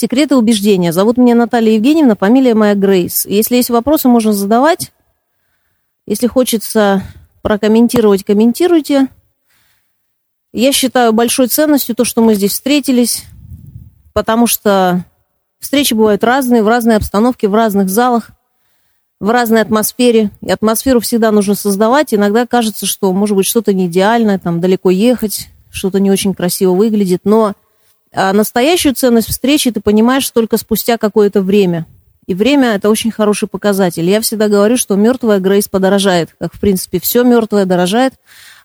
«Секреты убеждения». Зовут меня Наталья Евгеньевна, фамилия моя Грейс. Если есть вопросы, можно задавать. Если хочется прокомментировать, комментируйте. Я считаю большой ценностью то, что мы здесь встретились, потому что встречи бывают разные, в разной обстановке, в разных залах, в разной атмосфере. И атмосферу всегда нужно создавать. Иногда кажется, что, может быть, что-то не идеальное, там далеко ехать, что-то не очень красиво выглядит, но а настоящую ценность встречи ты понимаешь только спустя какое-то время. И время – это очень хороший показатель. Я всегда говорю, что мертвая Грейс подорожает. Как, в принципе, все мертвое дорожает,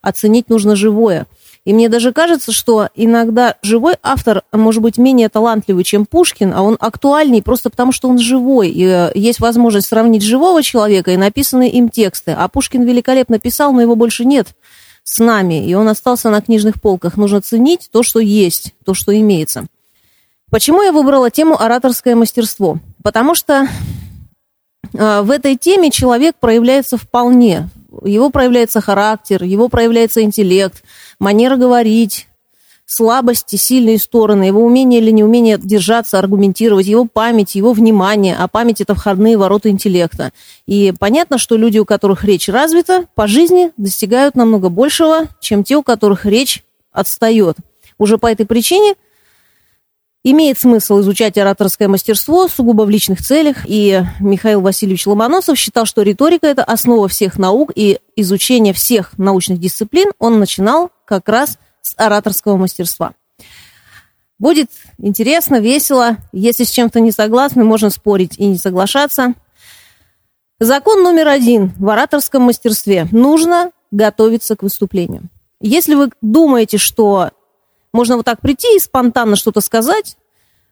оценить нужно живое. И мне даже кажется, что иногда живой автор может быть менее талантливый, чем Пушкин, а он актуальней просто потому, что он живой. И э, есть возможность сравнить живого человека и написанные им тексты. А Пушкин великолепно писал, но его больше нет с нами, и он остался на книжных полках. Нужно ценить то, что есть, то, что имеется. Почему я выбрала тему ораторское мастерство? Потому что э, в этой теме человек проявляется вполне. Его проявляется характер, его проявляется интеллект, манера говорить, слабости, сильные стороны, его умение или неумение держаться, аргументировать, его память, его внимание, а память – это входные ворота интеллекта. И понятно, что люди, у которых речь развита, по жизни достигают намного большего, чем те, у которых речь отстает. Уже по этой причине имеет смысл изучать ораторское мастерство сугубо в личных целях, и Михаил Васильевич Ломоносов считал, что риторика – это основа всех наук, и изучение всех научных дисциплин он начинал как раз с ораторского мастерства. Будет интересно, весело. Если с чем-то не согласны, можно спорить и не соглашаться. Закон номер один в ораторском мастерстве. Нужно готовиться к выступлению. Если вы думаете, что можно вот так прийти и спонтанно что-то сказать,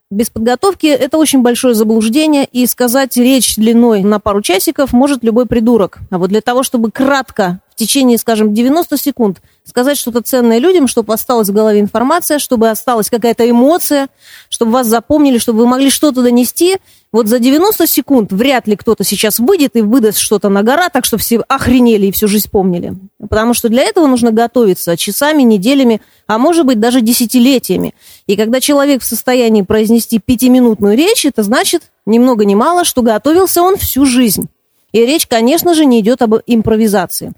без подготовки это очень большое заблуждение, и сказать речь длиной на пару часиков может любой придурок. А вот для того, чтобы кратко течение, скажем, 90 секунд сказать что-то ценное людям, чтобы осталась в голове информация, чтобы осталась какая-то эмоция, чтобы вас запомнили, чтобы вы могли что-то донести. Вот за 90 секунд вряд ли кто-то сейчас выйдет и выдаст что-то на гора, так что все охренели и всю жизнь помнили. Потому что для этого нужно готовиться часами, неделями, а может быть даже десятилетиями. И когда человек в состоянии произнести пятиминутную речь, это значит ни много ни мало, что готовился он всю жизнь. И речь, конечно же, не идет об импровизации.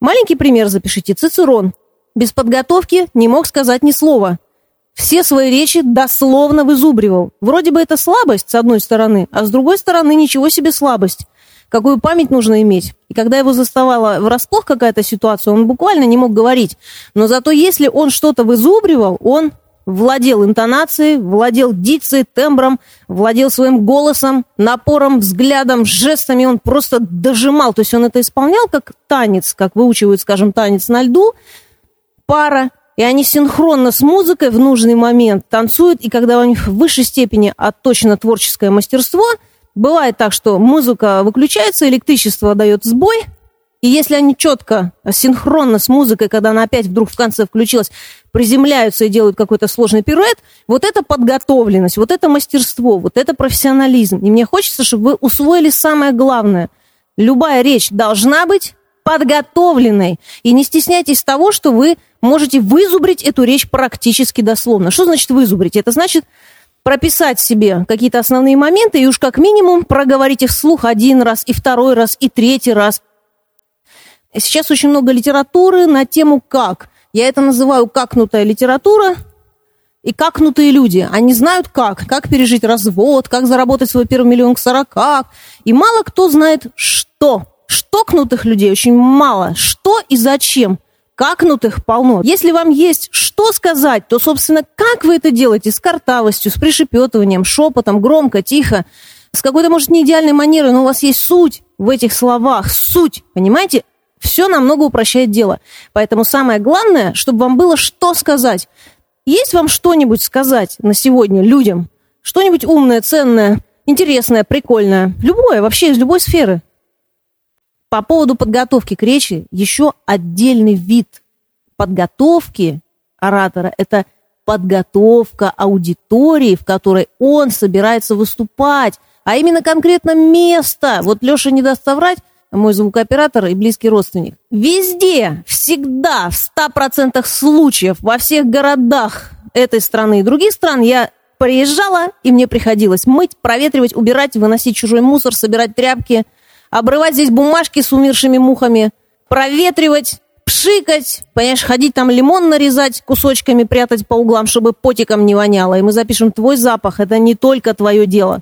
Маленький пример запишите. Цицерон без подготовки не мог сказать ни слова. Все свои речи дословно вызубривал. Вроде бы это слабость, с одной стороны, а с другой стороны ничего себе слабость. Какую память нужно иметь. И когда его заставала врасплох какая-то ситуация, он буквально не мог говорить. Но зато если он что-то вызубривал, он владел интонацией, владел дикцией, тембром, владел своим голосом, напором, взглядом, жестами, он просто дожимал. То есть он это исполнял как танец, как выучивают, скажем, танец на льду, пара, и они синхронно с музыкой в нужный момент танцуют, и когда у них в высшей степени отточено творческое мастерство, бывает так, что музыка выключается, электричество дает сбой – и если они четко, синхронно с музыкой, когда она опять вдруг в конце включилась, приземляются и делают какой-то сложный пируэт, вот это подготовленность, вот это мастерство, вот это профессионализм. И мне хочется, чтобы вы усвоили самое главное. Любая речь должна быть подготовленной. И не стесняйтесь того, что вы можете вызубрить эту речь практически дословно. Что значит вызубрить? Это значит прописать себе какие-то основные моменты и уж как минимум проговорить их вслух один раз, и второй раз, и третий раз. Сейчас очень много литературы на тему «как». Я это называю «какнутая литература», и какнутые люди. Они знают как. Как пережить развод, как заработать свой первый миллион к сорока. И мало кто знает, что. Штокнутых людей очень мало. Что и зачем. Какнутых полно. Если вам есть что сказать, то, собственно, как вы это делаете? С картавостью, с пришепетыванием, шепотом, громко, тихо, с какой-то, может, не идеальной манерой, но у вас есть суть в этих словах. Суть, понимаете? Все намного упрощает дело. Поэтому самое главное, чтобы вам было что сказать. Есть вам что-нибудь сказать на сегодня людям? Что-нибудь умное, ценное, интересное, прикольное? Любое, вообще из любой сферы. По поводу подготовки к речи, еще отдельный вид подготовки оратора – это подготовка аудитории, в которой он собирается выступать, а именно конкретно место. Вот Леша не даст соврать, мой звукооператор и близкий родственник. Везде, всегда, в 100% случаев, во всех городах этой страны и других стран я приезжала, и мне приходилось мыть, проветривать, убирать, выносить чужой мусор, собирать тряпки, обрывать здесь бумажки с умершими мухами, проветривать, пшикать, понимаешь, ходить там лимон нарезать, кусочками прятать по углам, чтобы потиком не воняло. И мы запишем твой запах, это не только твое дело.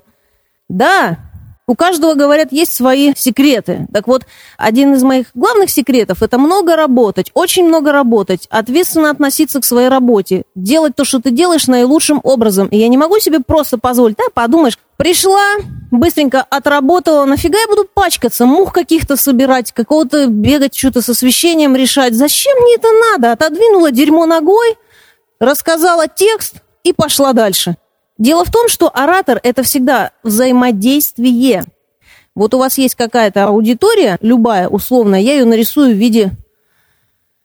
Да, у каждого, говорят, есть свои секреты. Так вот, один из моих главных секретов – это много работать, очень много работать, ответственно относиться к своей работе, делать то, что ты делаешь наилучшим образом. И я не могу себе просто позволить, да, подумаешь, пришла, быстренько отработала, нафига я буду пачкаться, мух каких-то собирать, какого-то бегать, что-то с освещением решать. Зачем мне это надо? Отодвинула дерьмо ногой, рассказала текст и пошла дальше. Дело в том, что оратор – это всегда взаимодействие. Вот у вас есть какая-то аудитория, любая, условная, я ее нарисую в виде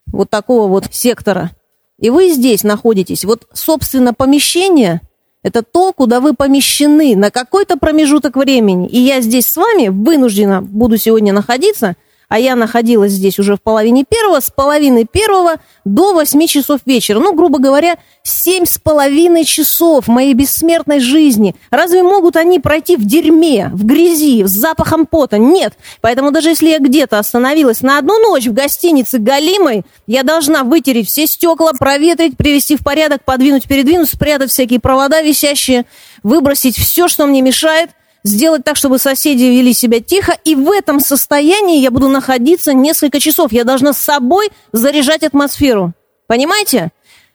вот такого вот сектора. И вы здесь находитесь. Вот, собственно, помещение – это то, куда вы помещены на какой-то промежуток времени. И я здесь с вами вынуждена буду сегодня находиться – а я находилась здесь уже в половине первого, с половины первого до восьми часов вечера. Ну, грубо говоря, семь с половиной часов моей бессмертной жизни. Разве могут они пройти в дерьме, в грязи, с запахом пота? Нет. Поэтому даже если я где-то остановилась на одну ночь в гостинице Галимой, я должна вытереть все стекла, проветрить, привести в порядок, подвинуть, передвинуть, спрятать всякие провода висящие, выбросить все, что мне мешает – сделать так, чтобы соседи вели себя тихо, и в этом состоянии я буду находиться несколько часов. Я должна с собой заряжать атмосферу. Понимаете?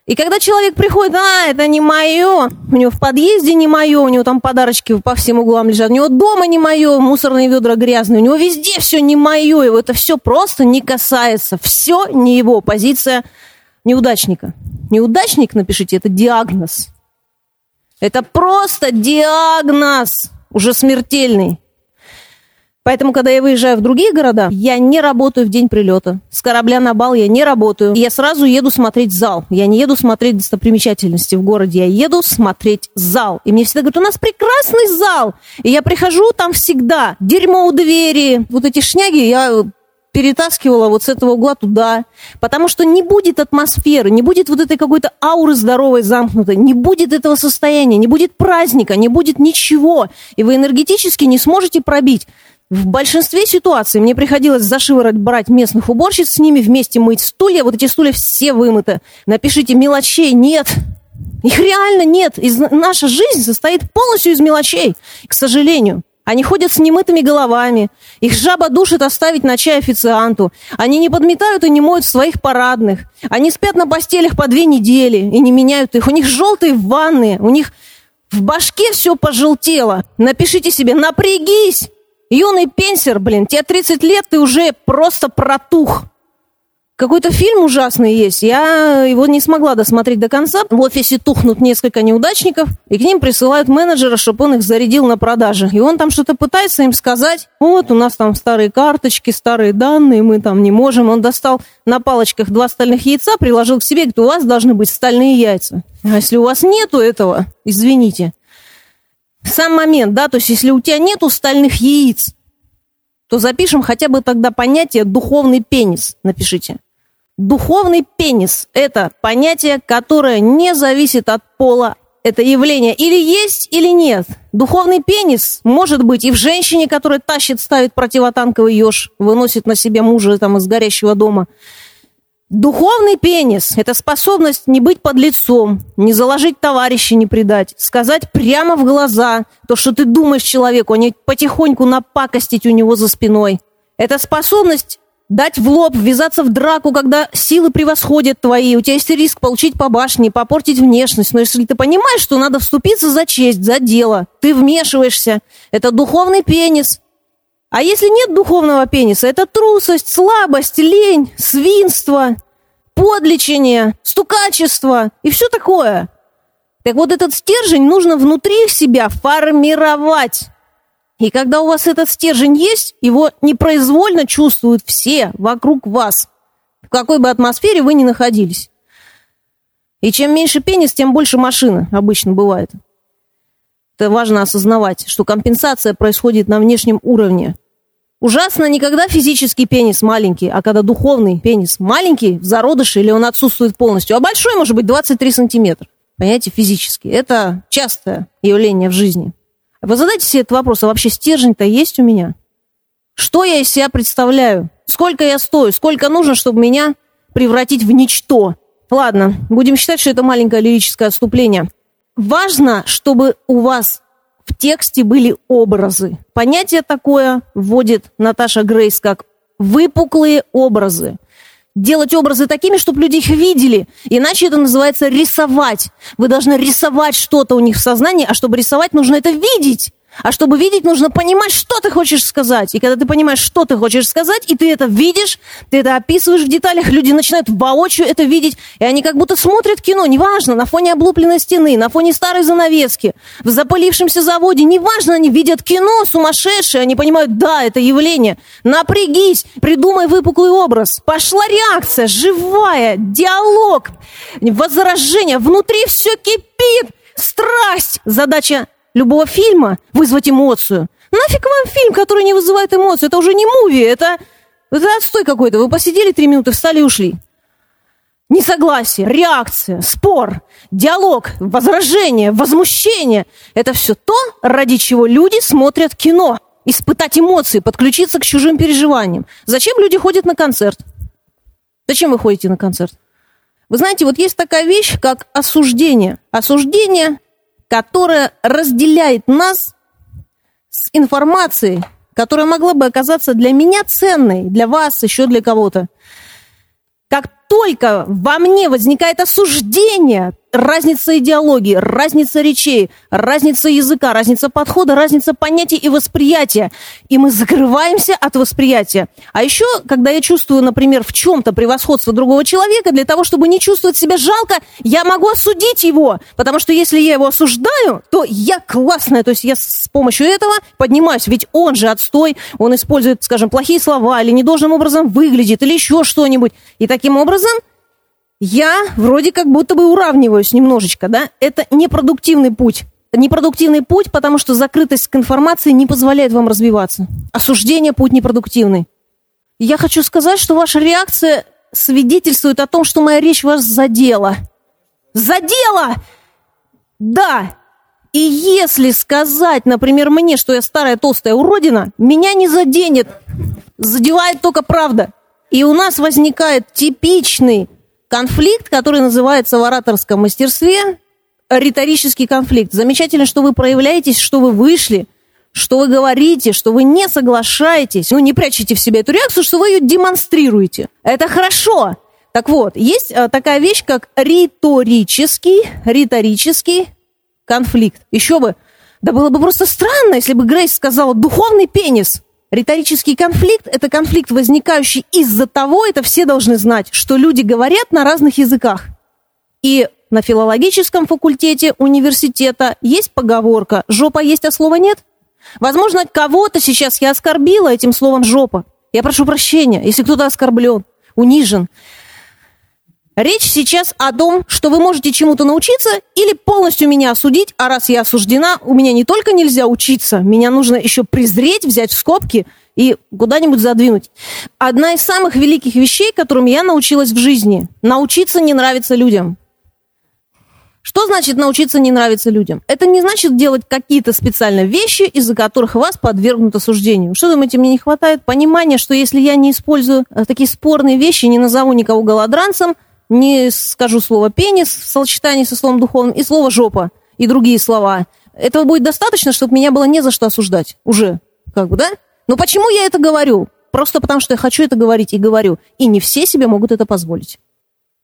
И когда человек приходит, а, это не мое, у него в подъезде не мое, у него там подарочки по всем углам лежат, у него дома не мое, мусорные ведра грязные, у него везде все не мое, его это все просто не касается, все не его, позиция неудачника. Неудачник, напишите, это диагноз. Это просто диагноз уже смертельный. Поэтому, когда я выезжаю в другие города, я не работаю в день прилета. С корабля на бал я не работаю. Я сразу еду смотреть зал. Я не еду смотреть достопримечательности в городе, я еду смотреть зал. И мне всегда говорят, у нас прекрасный зал. И я прихожу, там всегда дерьмо у двери. Вот эти шняги я перетаскивала вот с этого угла туда, потому что не будет атмосферы, не будет вот этой какой-то ауры здоровой, замкнутой, не будет этого состояния, не будет праздника, не будет ничего, и вы энергетически не сможете пробить. В большинстве ситуаций мне приходилось за шиворот брать местных уборщиц, с ними вместе мыть стулья, вот эти стулья все вымыты. Напишите мелочей, нет, их реально нет. Из, наша жизнь состоит полностью из мелочей, к сожалению. Они ходят с немытыми головами. Их жаба душит оставить на чай официанту. Они не подметают и не моют своих парадных. Они спят на постелях по две недели и не меняют их. У них желтые ванны. У них в башке все пожелтело. Напишите себе «напрягись». Юный пенсер, блин, тебе 30 лет, ты уже просто протух. Какой-то фильм ужасный есть. Я его не смогла досмотреть до конца. В офисе тухнут несколько неудачников, и к ним присылают менеджера, чтобы он их зарядил на продаже. И он там что-то пытается им сказать. Вот, у нас там старые карточки, старые данные, мы там не можем. Он достал на палочках два стальных яйца, приложил к себе, говорит, у вас должны быть стальные яйца. А если у вас нету этого, извините. Сам момент, да, то есть если у тебя нету стальных яиц, то запишем хотя бы тогда понятие «духовный пенис». Напишите. Духовный пенис – это понятие, которое не зависит от пола. Это явление или есть, или нет. Духовный пенис может быть и в женщине, которая тащит, ставит противотанковый еж, выносит на себе мужа там, из горящего дома. Духовный пенис – это способность не быть под лицом, не заложить товарища, не предать, сказать прямо в глаза то, что ты думаешь человеку, а не потихоньку напакостить у него за спиной. Это способность дать в лоб, ввязаться в драку, когда силы превосходят твои, у тебя есть риск получить по башне, попортить внешность. Но если ты понимаешь, что надо вступиться за честь, за дело, ты вмешиваешься. Это духовный пенис. А если нет духовного пениса, это трусость, слабость, лень, свинство, подлечение, стукачество и все такое. Так вот этот стержень нужно внутри себя формировать. И когда у вас этот стержень есть, его непроизвольно чувствуют все вокруг вас, в какой бы атмосфере вы ни находились. И чем меньше пенис, тем больше машина обычно бывает. Это важно осознавать, что компенсация происходит на внешнем уровне. Ужасно не когда физический пенис маленький, а когда духовный пенис маленький, в зародыше или он отсутствует полностью, а большой может быть 23 сантиметра. Понимаете, физически. Это частое явление в жизни. Вы задайте себе этот вопрос, а вообще стержень-то есть у меня? Что я из себя представляю? Сколько я стою? Сколько нужно, чтобы меня превратить в ничто? Ладно, будем считать, что это маленькое лирическое отступление. Важно, чтобы у вас в тексте были образы. Понятие такое вводит Наташа Грейс как выпуклые образы. Делать образы такими, чтобы люди их видели. Иначе это называется рисовать. Вы должны рисовать что-то у них в сознании, а чтобы рисовать, нужно это видеть. А чтобы видеть, нужно понимать, что ты хочешь сказать. И когда ты понимаешь, что ты хочешь сказать, и ты это видишь, ты это описываешь в деталях, люди начинают воочию это видеть, и они как будто смотрят кино, неважно, на фоне облупленной стены, на фоне старой занавески, в запылившемся заводе, неважно, они видят кино сумасшедшее, они понимают, да, это явление. Напрягись, придумай выпуклый образ. Пошла реакция, живая, диалог, возражение, внутри все кипит, страсть. Задача любого фильма вызвать эмоцию. Нафиг вам фильм, который не вызывает эмоцию? Это уже не муви, это, это отстой какой-то. Вы посидели три минуты, встали и ушли. Несогласие, реакция, спор, диалог, возражение, возмущение – это все то, ради чего люди смотрят кино. Испытать эмоции, подключиться к чужим переживаниям. Зачем люди ходят на концерт? Зачем вы ходите на концерт? Вы знаете, вот есть такая вещь, как осуждение. Осуждение которая разделяет нас с информацией, которая могла бы оказаться для меня ценной, для вас, еще для кого-то. Как только во мне возникает осуждение, разница идеологии, разница речей, разница языка, разница подхода, разница понятий и восприятия. И мы закрываемся от восприятия. А еще, когда я чувствую, например, в чем-то превосходство другого человека, для того, чтобы не чувствовать себя жалко, я могу осудить его. Потому что если я его осуждаю, то я классная. То есть я с помощью этого поднимаюсь. Ведь он же отстой, он использует, скажем, плохие слова или недолжным образом выглядит, или еще что-нибудь. И таким образом я вроде как будто бы уравниваюсь немножечко, да? Это непродуктивный путь. Непродуктивный путь, потому что закрытость к информации не позволяет вам развиваться. Осуждение – путь непродуктивный. Я хочу сказать, что ваша реакция свидетельствует о том, что моя речь вас задела. Задела! Да! И если сказать, например, мне, что я старая толстая уродина, меня не заденет. Задевает только правда. И у нас возникает типичный конфликт, который называется в ораторском мастерстве риторический конфликт. Замечательно, что вы проявляетесь, что вы вышли, что вы говорите, что вы не соглашаетесь, ну, не прячете в себе эту реакцию, что вы ее демонстрируете. Это хорошо. Так вот, есть а, такая вещь, как риторический, риторический конфликт. Еще бы, да было бы просто странно, если бы Грейс сказала «духовный пенис». Риторический конфликт – это конфликт, возникающий из-за того, это все должны знать, что люди говорят на разных языках. И на филологическом факультете университета есть поговорка «жопа есть, а слова нет». Возможно, кого-то сейчас я оскорбила этим словом «жопа». Я прошу прощения, если кто-то оскорблен, унижен. Речь сейчас о том, что вы можете чему-то научиться или полностью меня осудить, а раз я осуждена, у меня не только нельзя учиться, меня нужно еще презреть, взять в скобки и куда-нибудь задвинуть. Одна из самых великих вещей, которым я научилась в жизни, научиться не нравиться людям. Что значит научиться не нравиться людям? Это не значит делать какие-то специальные вещи, из-за которых вас подвергнут осуждению. Что думаете, мне не хватает понимания, что если я не использую э, такие спорные вещи, не назову никого голодранцем, не скажу слово пенис в сочетании со словом духовным и слово жопа и другие слова. Этого будет достаточно, чтобы меня было не за что осуждать. Уже. Как бы, да? Но почему я это говорю? Просто потому, что я хочу это говорить и говорю. И не все себе могут это позволить.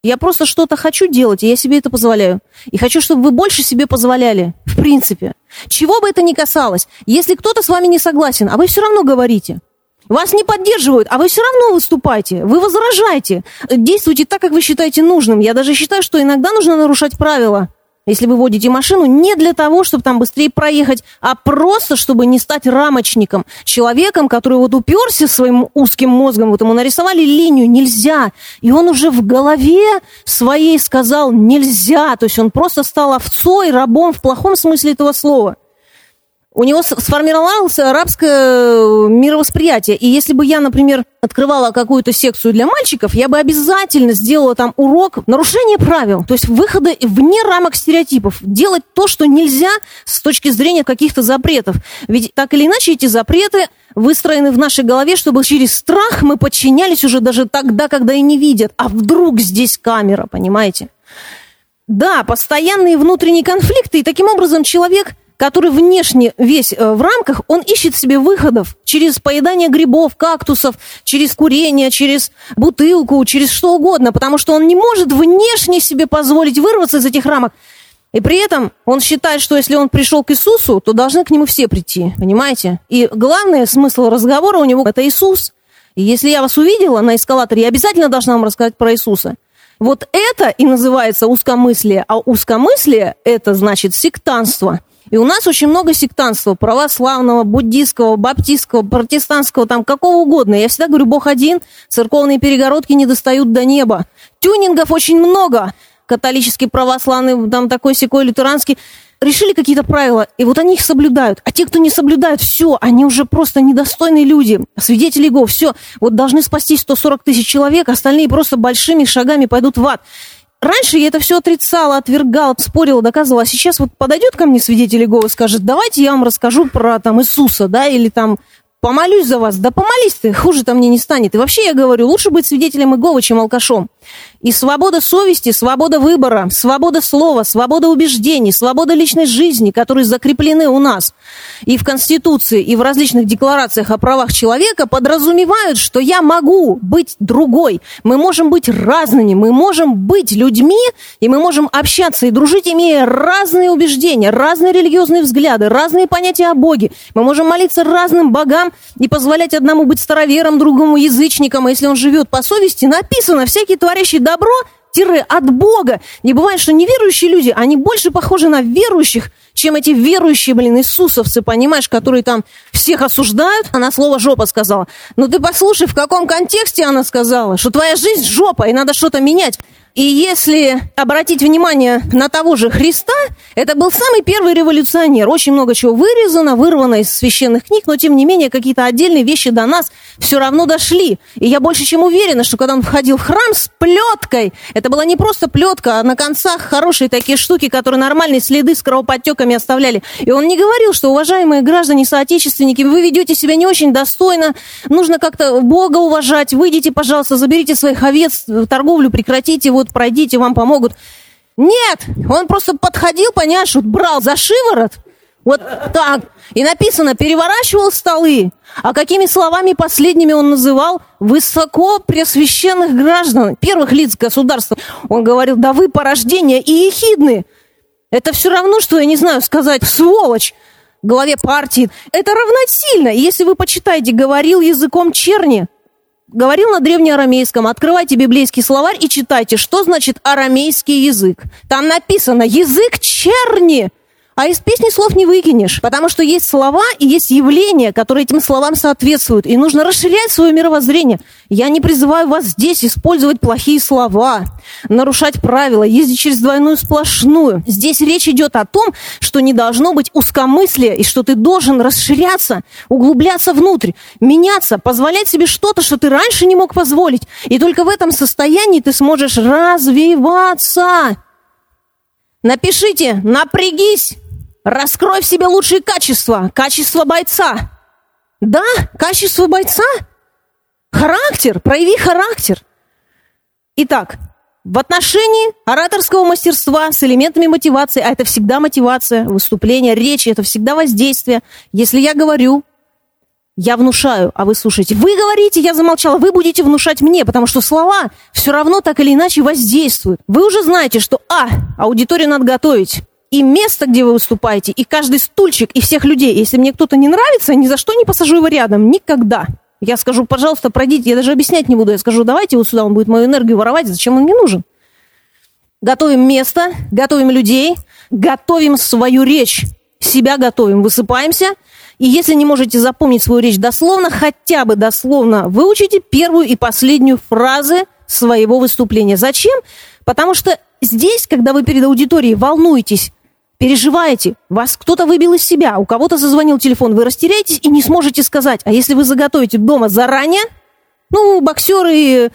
Я просто что-то хочу делать, и я себе это позволяю. И хочу, чтобы вы больше себе позволяли, в принципе. Чего бы это ни касалось. Если кто-то с вами не согласен, а вы все равно говорите – вас не поддерживают, а вы все равно выступаете, вы возражаете. Действуйте так, как вы считаете нужным. Я даже считаю, что иногда нужно нарушать правила. Если вы водите машину, не для того, чтобы там быстрее проехать, а просто, чтобы не стать рамочником. Человеком, который вот уперся своим узким мозгом, вот ему нарисовали линию, нельзя. И он уже в голове своей сказал нельзя. То есть он просто стал овцой, рабом в плохом смысле этого слова. У него сформировалось арабское мировосприятие. И если бы я, например, открывала какую-то секцию для мальчиков, я бы обязательно сделала там урок нарушения правил, то есть выхода вне рамок стереотипов, делать то, что нельзя с точки зрения каких-то запретов. Ведь так или иначе эти запреты выстроены в нашей голове, чтобы через страх мы подчинялись уже даже тогда, когда и не видят. А вдруг здесь камера, понимаете? Да, постоянные внутренние конфликты, и таким образом человек – который внешне весь э, в рамках, он ищет себе выходов через поедание грибов, кактусов, через курение, через бутылку, через что угодно, потому что он не может внешне себе позволить вырваться из этих рамок. И при этом он считает, что если он пришел к Иисусу, то должны к нему все прийти, понимаете? И главный смысл разговора у него – это Иисус. И если я вас увидела на эскалаторе, я обязательно должна вам рассказать про Иисуса. Вот это и называется узкомыслие, а узкомыслие – это значит сектанство – и у нас очень много сектанства, православного, буддийского, баптистского, протестантского, там какого угодно. Я всегда говорю, Бог один, церковные перегородки не достают до неба. Тюнингов очень много. Католический, православный, там такой секой, лютеранский. Решили какие-то правила, и вот они их соблюдают. А те, кто не соблюдают, все, они уже просто недостойные люди, свидетели Иеговы, все. Вот должны спасти 140 тысяч человек, остальные просто большими шагами пойдут в ад. Раньше я это все отрицала, отвергала, спорила, доказывала. А сейчас вот подойдет ко мне свидетель Иеговы и скажет, давайте я вам расскажу про там Иисуса, да, или там помолюсь за вас. Да помолись ты, хуже-то мне не станет. И вообще я говорю, лучше быть свидетелем Иеговы, чем алкашом. И свобода совести, свобода выбора, свобода слова, свобода убеждений, свобода личной жизни, которые закреплены у нас и в Конституции, и в различных декларациях о правах человека, подразумевают, что я могу быть другой. Мы можем быть разными, мы можем быть людьми, и мы можем общаться и дружить, имея разные убеждения, разные религиозные взгляды, разные понятия о Боге. Мы можем молиться разным богам и позволять одному быть старовером, другому язычником, а если он живет по совести, написано, всякий творящий добро тире от Бога. Не бывает, что неверующие люди, они больше похожи на верующих, чем эти верующие, блин, иисусовцы, понимаешь, которые там всех осуждают. Она слово «жопа» сказала. Ну ты послушай, в каком контексте она сказала, что твоя жизнь жопа, и надо что-то менять. И если обратить внимание на того же Христа, это был самый первый революционер. Очень много чего вырезано, вырвано из священных книг, но тем не менее какие-то отдельные вещи до нас все равно дошли. И я больше чем уверена, что когда он входил в храм с плеткой, это была не просто плетка, а на концах хорошие такие штуки, которые нормальные следы с кровоподтеками оставляли. И он не говорил, что, уважаемые граждане, соотечественники, вы ведете себя не очень достойно, нужно как-то Бога уважать, выйдите, пожалуйста, заберите своих овец, торговлю прекратите, вот пройдите, вам помогут. Нет, он просто подходил, понимаешь, вот брал за шиворот, вот так. И написано, переворачивал столы. А какими словами последними он называл высоко пресвященных граждан, первых лиц государства? Он говорил, да вы порождение и ехидны. Это все равно, что, я не знаю, сказать, сволочь главе партии. Это равносильно. Если вы почитаете, говорил языком черни, говорил на древнеарамейском. Открывайте библейский словарь и читайте, что значит арамейский язык. Там написано «язык черни». А из песни слов не выкинешь, потому что есть слова и есть явления, которые этим словам соответствуют. И нужно расширять свое мировоззрение. Я не призываю вас здесь использовать плохие слова, нарушать правила, ездить через двойную сплошную. Здесь речь идет о том, что не должно быть узкомыслия, и что ты должен расширяться, углубляться внутрь, меняться, позволять себе что-то, что ты раньше не мог позволить. И только в этом состоянии ты сможешь развиваться. Напишите, напрягись, Раскрой в себе лучшие качества. Качество бойца. Да, качество бойца. Характер. Прояви характер. Итак, в отношении ораторского мастерства с элементами мотивации, а это всегда мотивация, выступление, речи, это всегда воздействие. Если я говорю, я внушаю, а вы слушаете. Вы говорите, я замолчала, вы будете внушать мне, потому что слова все равно так или иначе воздействуют. Вы уже знаете, что, а, аудиторию надо готовить и место, где вы выступаете, и каждый стульчик, и всех людей. Если мне кто-то не нравится, ни за что не посажу его рядом. Никогда. Я скажу, пожалуйста, пройдите. Я даже объяснять не буду. Я скажу, давайте вот сюда, он будет мою энергию воровать. Зачем он мне нужен? Готовим место, готовим людей, готовим свою речь. Себя готовим, высыпаемся. И если не можете запомнить свою речь дословно, хотя бы дословно выучите первую и последнюю фразы своего выступления. Зачем? Потому что здесь, когда вы перед аудиторией волнуетесь, переживаете, вас кто-то выбил из себя, у кого-то зазвонил телефон, вы растеряетесь и не сможете сказать. А если вы заготовите дома заранее, ну, боксеры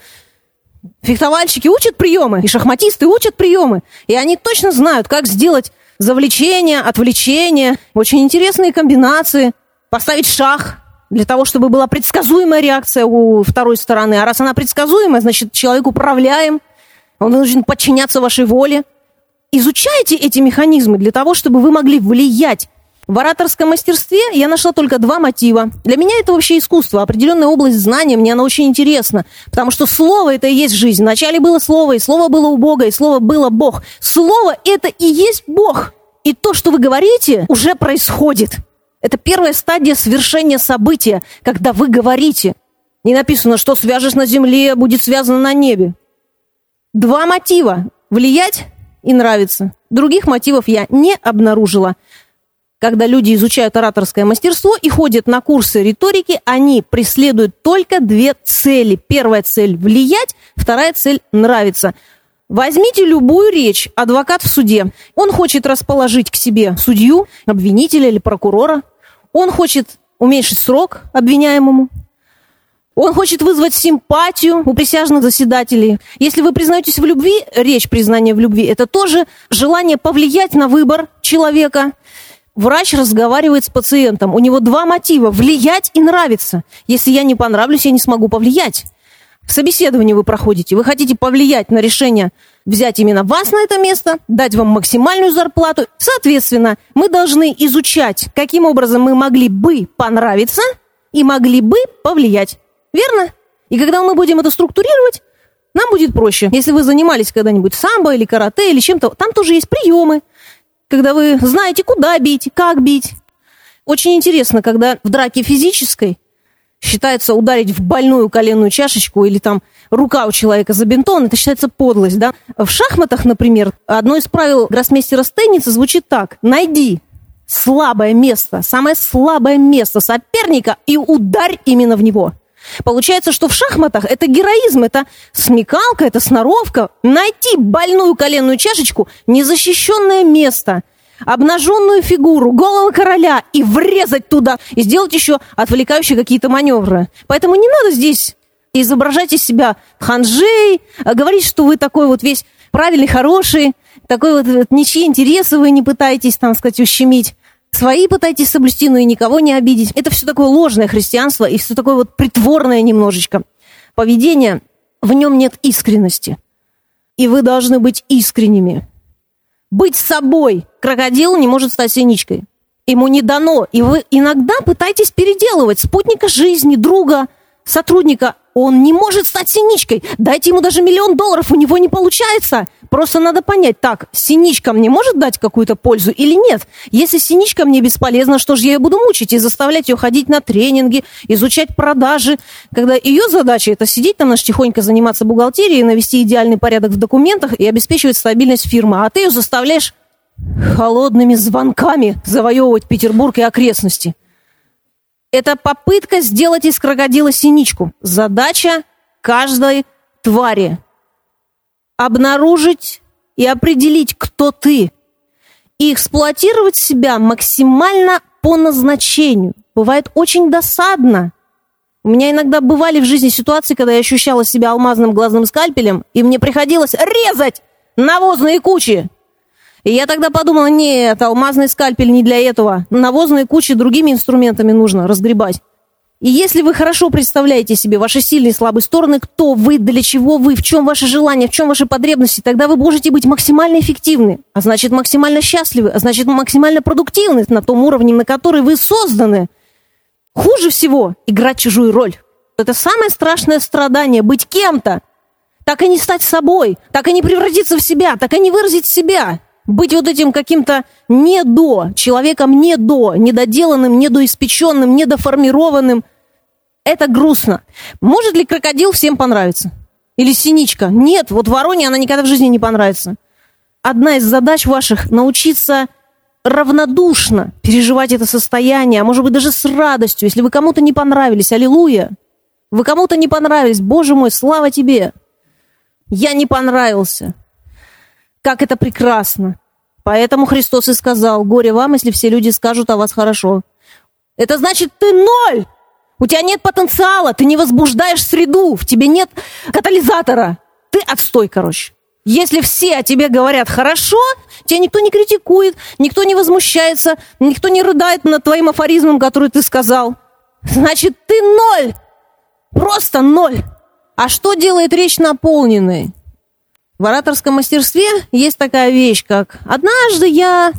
фехтовальщики учат приемы, и шахматисты учат приемы, и они точно знают, как сделать завлечение, отвлечение, очень интересные комбинации, поставить шах для того, чтобы была предсказуемая реакция у второй стороны. А раз она предсказуемая, значит, человек управляем, он должен подчиняться вашей воле. Изучайте эти механизмы для того, чтобы вы могли влиять. В ораторском мастерстве я нашла только два мотива. Для меня это вообще искусство, определенная область знания, мне она очень интересна, потому что слово это и есть жизнь. Вначале было слово, и слово было у Бога, и слово было Бог. Слово это и есть Бог. И то, что вы говорите, уже происходит. Это первая стадия свершения события, когда вы говорите. Не написано, что свяжешь на земле, будет связано на небе. Два мотива – влиять и нравиться. Других мотивов я не обнаружила. Когда люди изучают ораторское мастерство и ходят на курсы риторики, они преследуют только две цели. Первая цель – влиять, вторая цель – нравиться. Возьмите любую речь, адвокат в суде. Он хочет расположить к себе судью, обвинителя или прокурора. Он хочет уменьшить срок обвиняемому. Он хочет вызвать симпатию у присяжных заседателей. Если вы признаетесь в любви, речь признания в любви, это тоже желание повлиять на выбор человека. Врач разговаривает с пациентом. У него два мотива – влиять и нравиться. Если я не понравлюсь, я не смогу повлиять. В собеседовании вы проходите, вы хотите повлиять на решение взять именно вас на это место, дать вам максимальную зарплату. Соответственно, мы должны изучать, каким образом мы могли бы понравиться и могли бы повлиять. Верно? И когда мы будем это структурировать, нам будет проще. Если вы занимались когда-нибудь самбо или карате или чем-то, там тоже есть приемы, когда вы знаете, куда бить, как бить. Очень интересно, когда в драке физической считается ударить в больную коленную чашечку или там рука у человека забинтована, это считается подлость, да? В шахматах, например, одно из правил гроссмейстера Стейница звучит так. Найди слабое место, самое слабое место соперника и ударь именно в него. Получается, что в шахматах это героизм, это смекалка, это сноровка. Найти больную коленную чашечку, незащищенное место – обнаженную фигуру, голову короля и врезать туда, и сделать еще отвлекающие какие-то маневры. Поэтому не надо здесь изображать из себя ханжей, а говорить, что вы такой вот весь правильный, хороший, такой вот, вот ничьи интересы вы не пытаетесь, там сказать, ущемить. Свои пытаетесь соблюсти, но и никого не обидеть. Это все такое ложное христианство и все такое вот притворное немножечко. Поведение, в нем нет искренности. И вы должны быть искренними быть собой. Крокодил не может стать синичкой. Ему не дано. И вы иногда пытаетесь переделывать спутника жизни, друга, сотрудника. Он не может стать синичкой. Дайте ему даже миллион долларов, у него не получается. Просто надо понять, так, синичка мне может дать какую-то пользу или нет? Если синичка мне бесполезна, что же я ее буду мучить и заставлять ее ходить на тренинги, изучать продажи, когда ее задача это сидеть там наш тихонько заниматься бухгалтерией, навести идеальный порядок в документах и обеспечивать стабильность фирмы, а ты ее заставляешь холодными звонками завоевывать Петербург и окрестности. Это попытка сделать из крокодила синичку. Задача каждой твари. Обнаружить и определить, кто ты. И эксплуатировать себя максимально по назначению. Бывает очень досадно. У меня иногда бывали в жизни ситуации, когда я ощущала себя алмазным глазным скальпелем, и мне приходилось резать навозные кучи. И я тогда подумала, нет, алмазный скальпель не для этого. Навозные кучи другими инструментами нужно разгребать. И если вы хорошо представляете себе ваши сильные и слабые стороны, кто вы, для чего вы, в чем ваши желания, в чем ваши потребности, тогда вы можете быть максимально эффективны, а значит максимально счастливы, а значит максимально продуктивны на том уровне, на который вы созданы. Хуже всего играть чужую роль. Это самое страшное страдание, быть кем-то. Так и не стать собой, так и не превратиться в себя, так и не выразить себя быть вот этим каким-то не до, человеком не до, недоделанным, недоиспеченным, недоформированным, это грустно. Может ли крокодил всем понравиться? Или синичка? Нет, вот вороне она никогда в жизни не понравится. Одна из задач ваших – научиться равнодушно переживать это состояние, а может быть даже с радостью. Если вы кому-то не понравились, аллилуйя, вы кому-то не понравились, Боже мой, слава тебе. Я не понравился. Как это прекрасно. Поэтому Христос и сказал, горе вам, если все люди скажут о вас хорошо. Это значит, ты ноль. У тебя нет потенциала, ты не возбуждаешь среду, в тебе нет катализатора. Ты отстой, короче. Если все о тебе говорят хорошо, тебя никто не критикует, никто не возмущается, никто не рыдает над твоим афоризмом, который ты сказал, значит, ты ноль. Просто ноль. А что делает речь наполненной? В ораторском мастерстве есть такая вещь, как «однажды я...»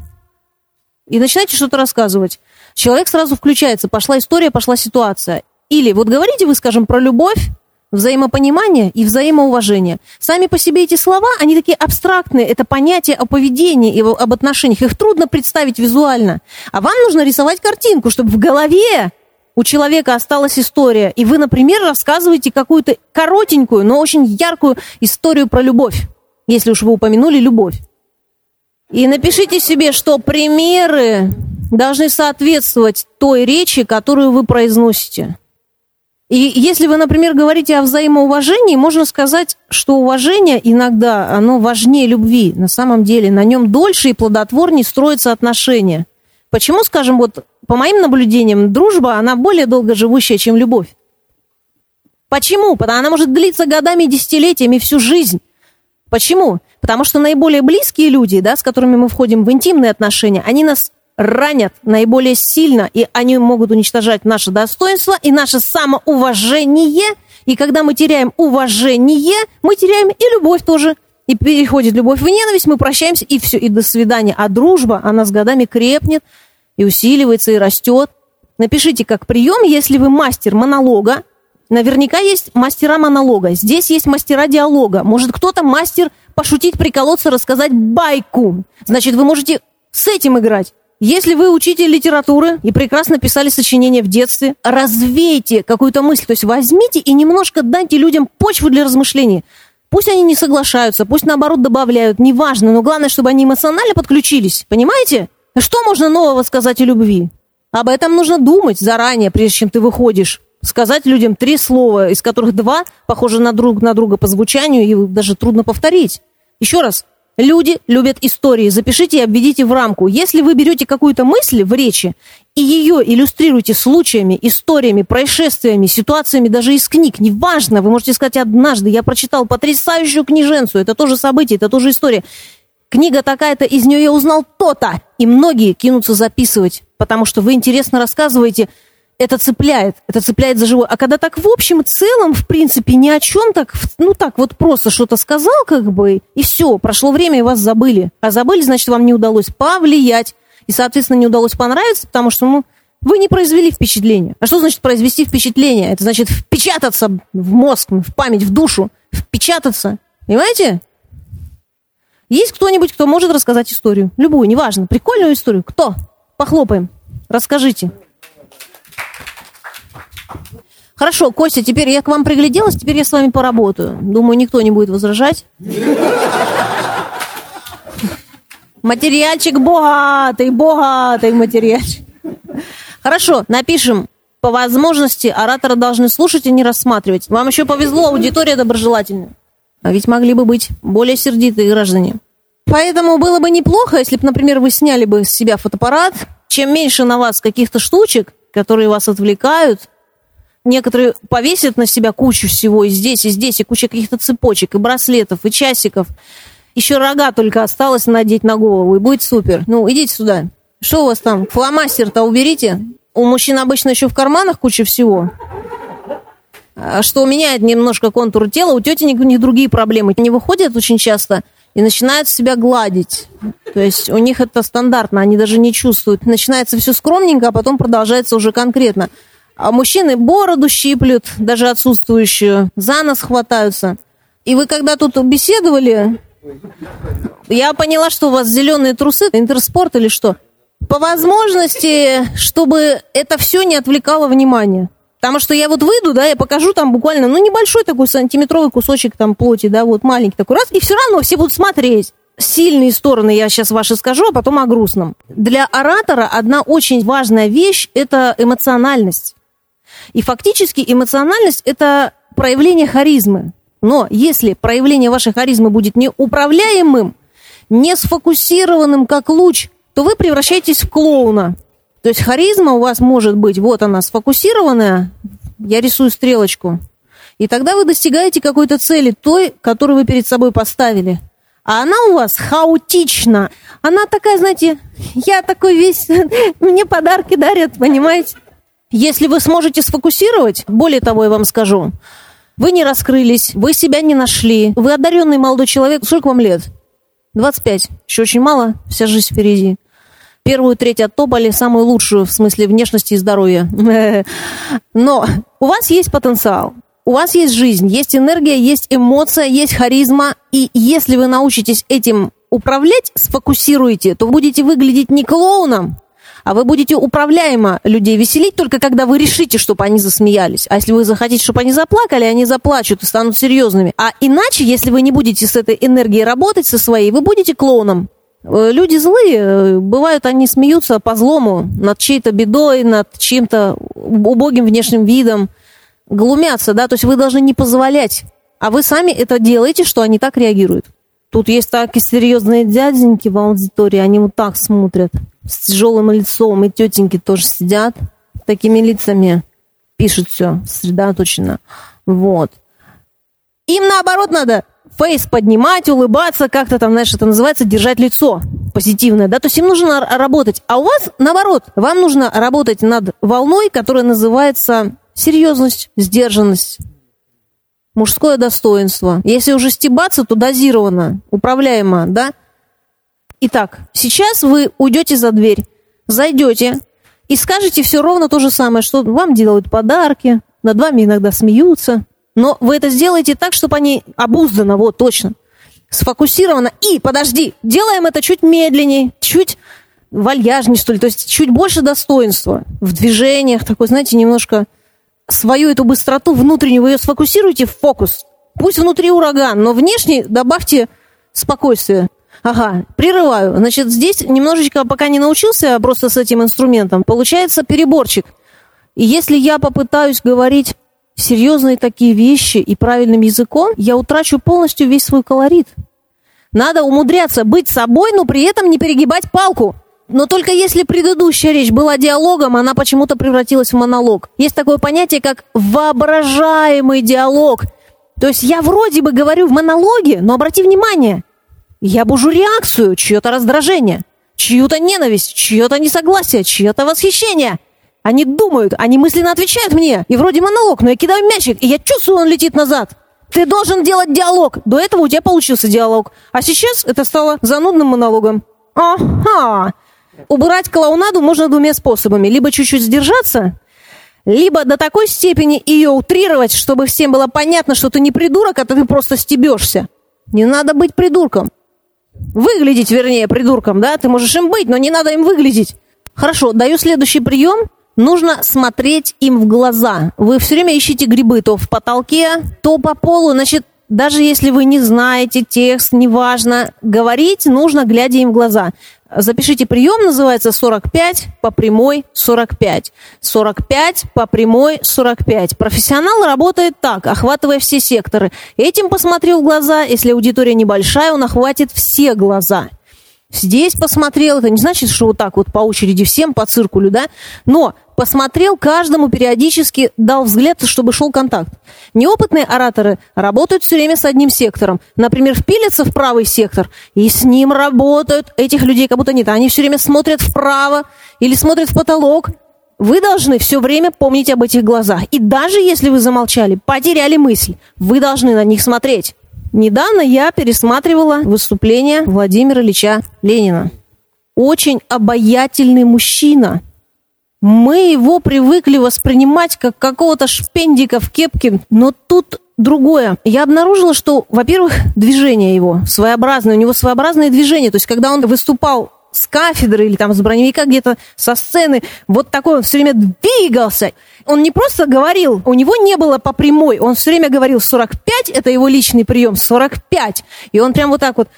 И начинаете что-то рассказывать. Человек сразу включается, пошла история, пошла ситуация. Или вот говорите вы, скажем, про любовь, взаимопонимание и взаимоуважение. Сами по себе эти слова, они такие абстрактные, это понятие о поведении и об отношениях. Их трудно представить визуально. А вам нужно рисовать картинку, чтобы в голове у человека осталась история, и вы, например, рассказываете какую-то коротенькую, но очень яркую историю про любовь, если уж вы упомянули любовь. И напишите себе, что примеры должны соответствовать той речи, которую вы произносите. И если вы, например, говорите о взаимоуважении, можно сказать, что уважение иногда, оно важнее любви. На самом деле, на нем дольше и плодотворнее строятся отношения. Почему, скажем, вот по моим наблюдениям, дружба, она более долгоживущая, чем любовь? Почему? Потому что она может длиться годами, десятилетиями, всю жизнь. Почему? Потому что наиболее близкие люди, да, с которыми мы входим в интимные отношения, они нас ранят наиболее сильно, и они могут уничтожать наше достоинство и наше самоуважение. И когда мы теряем уважение, мы теряем и любовь тоже. И переходит любовь в ненависть, мы прощаемся, и все, и до свидания. А дружба, она с годами крепнет, и усиливается, и растет. Напишите как прием, если вы мастер монолога, Наверняка есть мастера монолога. Здесь есть мастера диалога. Может, кто-то мастер пошутить, приколоться, рассказать байку. Значит, вы можете с этим играть. Если вы учитель литературы и прекрасно писали сочинения в детстве, развейте какую-то мысль, то есть возьмите и немножко дайте людям почву для размышлений. Пусть они не соглашаются, пусть наоборот добавляют, неважно, но главное, чтобы они эмоционально подключились, понимаете? Что можно нового сказать о любви? Об этом нужно думать заранее, прежде чем ты выходишь. Сказать людям три слова, из которых два похожи на друг на друга по звучанию, и даже трудно повторить. Еще раз, Люди любят истории. Запишите и обведите в рамку. Если вы берете какую-то мысль в речи и ее иллюстрируете случаями, историями, происшествиями, ситуациями даже из книг, неважно, вы можете сказать однажды, я прочитал потрясающую книженцу, это тоже событие, это тоже история. Книга такая-то, из нее я узнал то-то. И многие кинутся записывать, потому что вы интересно рассказываете – это цепляет, это цепляет за живое. А когда так в общем и целом, в принципе, ни о чем так, ну так вот просто что-то сказал, как бы, и все, прошло время, и вас забыли. А забыли, значит, вам не удалось повлиять, и, соответственно, не удалось понравиться, потому что, ну, вы не произвели впечатление. А что значит произвести впечатление? Это значит впечататься в мозг, в память, в душу. Впечататься. Понимаете? Есть кто-нибудь, кто может рассказать историю? Любую, неважно. Прикольную историю. Кто? Похлопаем. Расскажите. Хорошо, Костя, теперь я к вам пригляделась, теперь я с вами поработаю. Думаю, никто не будет возражать. Материальчик богатый, богатый материальчик. Хорошо, напишем. По возможности оратора должны слушать и не рассматривать. Вам еще повезло, аудитория доброжелательная. А ведь могли бы быть более сердитые граждане. Поэтому было бы неплохо, если бы, например, вы сняли бы с себя фотоаппарат. Чем меньше на вас каких-то штучек, которые вас отвлекают, Некоторые повесят на себя кучу всего и здесь, и здесь, и куча каких-то цепочек, и браслетов, и часиков. Еще рога только осталось надеть на голову, и будет супер. Ну, идите сюда. Что у вас там? Фломастер-то уберите. У мужчин обычно еще в карманах куча всего. А что меняет немножко контур тела, у тетенек у них другие проблемы. Они выходят очень часто и начинают себя гладить. То есть у них это стандартно, они даже не чувствуют. Начинается все скромненько, а потом продолжается уже конкретно. А мужчины бороду щиплют, даже отсутствующую, за нос хватаются. И вы когда тут беседовали, я поняла, что у вас зеленые трусы, интерспорт или что. По возможности, чтобы это все не отвлекало внимание. Потому что я вот выйду, да, я покажу там буквально, ну, небольшой такой сантиметровый кусочек там плоти, да, вот маленький такой раз, и все равно все будут смотреть. Сильные стороны я сейчас ваши скажу, а потом о грустном. Для оратора одна очень важная вещь – это эмоциональность. И фактически эмоциональность – это проявление харизмы. Но если проявление вашей харизмы будет неуправляемым, не сфокусированным, как луч, то вы превращаетесь в клоуна. То есть харизма у вас может быть, вот она, сфокусированная, я рисую стрелочку, и тогда вы достигаете какой-то цели, той, которую вы перед собой поставили. А она у вас хаотична. Она такая, знаете, я такой весь, мне подарки дарят, понимаете? Если вы сможете сфокусировать, более того, я вам скажу, вы не раскрылись, вы себя не нашли, вы одаренный молодой человек. Сколько вам лет? 25. Еще очень мало, вся жизнь впереди. Первую треть оттопали, самую лучшую в смысле внешности и здоровья. Но у вас есть потенциал, у вас есть жизнь, есть энергия, есть эмоция, есть харизма. И если вы научитесь этим управлять, сфокусируете, то будете выглядеть не клоуном, а вы будете управляемо людей веселить только когда вы решите, чтобы они засмеялись. А если вы захотите, чтобы они заплакали, они заплачут и станут серьезными. А иначе, если вы не будете с этой энергией работать, со своей, вы будете клоуном. Э, люди злые, э, бывают, они смеются по злому над чьей-то бедой, над чьим-то убогим внешним видом, глумятся, да, то есть вы должны не позволять, а вы сами это делаете, что они так реагируют. Тут есть такие серьезные дяденьки в аудитории, они вот так смотрят с тяжелым лицом, и тетеньки тоже сидят такими лицами, пишут все сосредоточенно. Вот. Им наоборот надо фейс поднимать, улыбаться, как-то там, знаешь, это называется держать лицо позитивное, да, то есть им нужно работать. А у вас, наоборот, вам нужно работать над волной, которая называется серьезность, сдержанность, мужское достоинство. Если уже стебаться, то дозированно, управляемо, да? Итак, сейчас вы уйдете за дверь, зайдете и скажете все ровно то же самое, что вам делают подарки, над вами иногда смеются, но вы это сделаете так, чтобы они обузданы, вот точно, сфокусировано. И, подожди, делаем это чуть медленнее, чуть вальяжнее, что ли, то есть чуть больше достоинства в движениях, такой, знаете, немножко свою эту быстроту внутреннюю, вы ее сфокусируете в фокус. Пусть внутри ураган, но внешне добавьте спокойствие. Ага, прерываю. Значит, здесь немножечко, пока не научился просто с этим инструментом, получается переборчик. И если я попытаюсь говорить серьезные такие вещи и правильным языком, я утрачу полностью весь свой колорит. Надо умудряться быть собой, но при этом не перегибать палку. Но только если предыдущая речь была диалогом, она почему-то превратилась в монолог. Есть такое понятие, как воображаемый диалог. То есть я вроде бы говорю в монологе, но обрати внимание, я бужу реакцию, чье-то раздражение, чью-то ненависть, чье-то несогласие, чье-то восхищение. Они думают, они мысленно отвечают мне. И вроде монолог, но я кидаю мячик, и я чувствую, он летит назад. Ты должен делать диалог. До этого у тебя получился диалог. А сейчас это стало занудным монологом. Ага. Убрать клоунаду можно двумя способами. Либо чуть-чуть сдержаться, либо до такой степени ее утрировать, чтобы всем было понятно, что ты не придурок, а ты просто стебешься. Не надо быть придурком. Выглядеть, вернее, придурком, да? Ты можешь им быть, но не надо им выглядеть. Хорошо, даю следующий прием. Нужно смотреть им в глаза. Вы все время ищете грибы то в потолке, то по полу. Значит, даже если вы не знаете текст, неважно, говорить нужно, глядя им в глаза. Запишите прием, называется 45 по прямой 45. 45 по прямой 45. Профессионал работает так, охватывая все секторы. Этим посмотрел глаза, если аудитория небольшая, он охватит все глаза. Здесь посмотрел, это не значит, что вот так вот по очереди всем, по циркулю, да, но посмотрел каждому периодически, дал взгляд, чтобы шел контакт. Неопытные ораторы работают все время с одним сектором. Например, впилятся в правый сектор, и с ним работают. Этих людей как будто нет. Они все время смотрят вправо или смотрят в потолок. Вы должны все время помнить об этих глазах. И даже если вы замолчали, потеряли мысль, вы должны на них смотреть. Недавно я пересматривала выступление Владимира Ильича Ленина. Очень обаятельный мужчина – мы его привыкли воспринимать как какого-то шпендика в кепке, но тут другое. Я обнаружила, что, во-первых, движение его своеобразное, у него своеобразное движение. То есть, когда он выступал с кафедры или там с броневика где-то со сцены, вот такой он все время двигался. Он не просто говорил, у него не было по прямой, он все время говорил 45, это его личный прием, 45. И он прям вот так вот,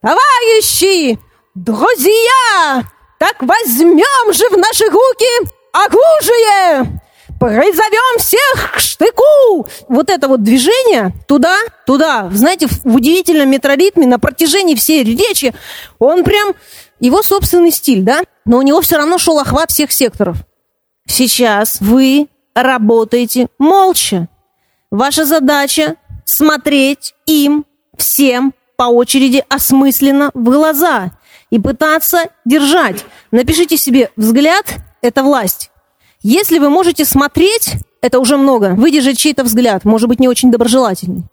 товарищи, друзья, так возьмем же в наши руки оружие! призовем всех к штыку. Вот это вот движение туда, туда, знаете, в удивительном метроритме на протяжении всей речи, он прям его собственный стиль, да? Но у него все равно шел охват всех секторов. Сейчас вы работаете молча. Ваша задача смотреть им всем по очереди осмысленно в глаза и пытаться держать. Напишите себе взгляд – это власть. Если вы можете смотреть, это уже много. Выдержать чей-то взгляд, может быть, не очень доброжелательный.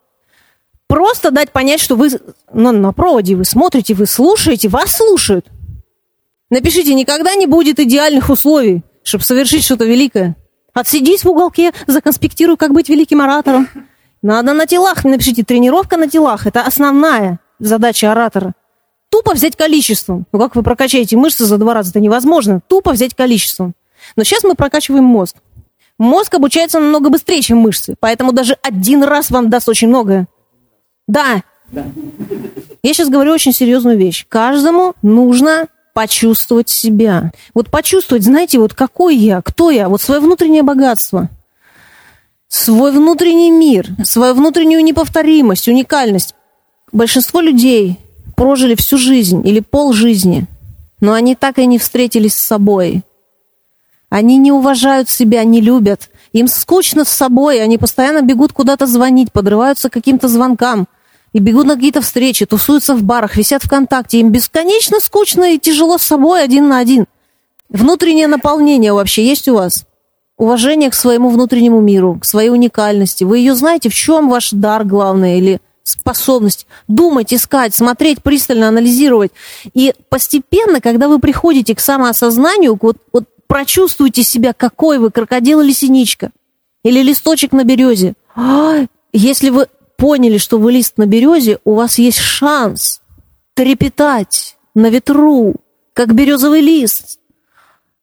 Просто дать понять, что вы на, на проводе, вы смотрите, вы слушаете, вас слушают. Напишите, никогда не будет идеальных условий, чтобы совершить что-то великое. Отсидись в уголке, законспектируй, как быть великим оратором. Надо на телах, напишите, тренировка на телах. Это основная задача оратора. Тупо взять количеством. Ну как вы прокачаете мышцы за два раза? Это невозможно. Тупо взять количеством. Но сейчас мы прокачиваем мозг. Мозг обучается намного быстрее, чем мышцы. Поэтому даже один раз вам даст очень многое. Да. да. Я сейчас говорю очень серьезную вещь. Каждому нужно почувствовать себя. Вот почувствовать, знаете, вот какой я, кто я, вот свое внутреннее богатство, свой внутренний мир, свою внутреннюю неповторимость, уникальность. Большинство людей прожили всю жизнь или пол жизни, но они так и не встретились с собой. Они не уважают себя, не любят. Им скучно с собой, они постоянно бегут куда-то звонить, подрываются к каким-то звонкам – и бегут на какие-то встречи, тусуются в барах, висят ВКонтакте. Им бесконечно скучно и тяжело с собой один на один. Внутреннее наполнение вообще есть у вас? Уважение к своему внутреннему миру, к своей уникальности. Вы ее знаете, в чем ваш дар главный или способность думать, искать, смотреть, пристально анализировать. И постепенно, когда вы приходите к самоосознанию, вот, вот прочувствуйте себя, какой вы, крокодил или синичка, или листочек на березе. А, если вы поняли, что вы лист на березе, у вас есть шанс трепетать на ветру, как березовый лист.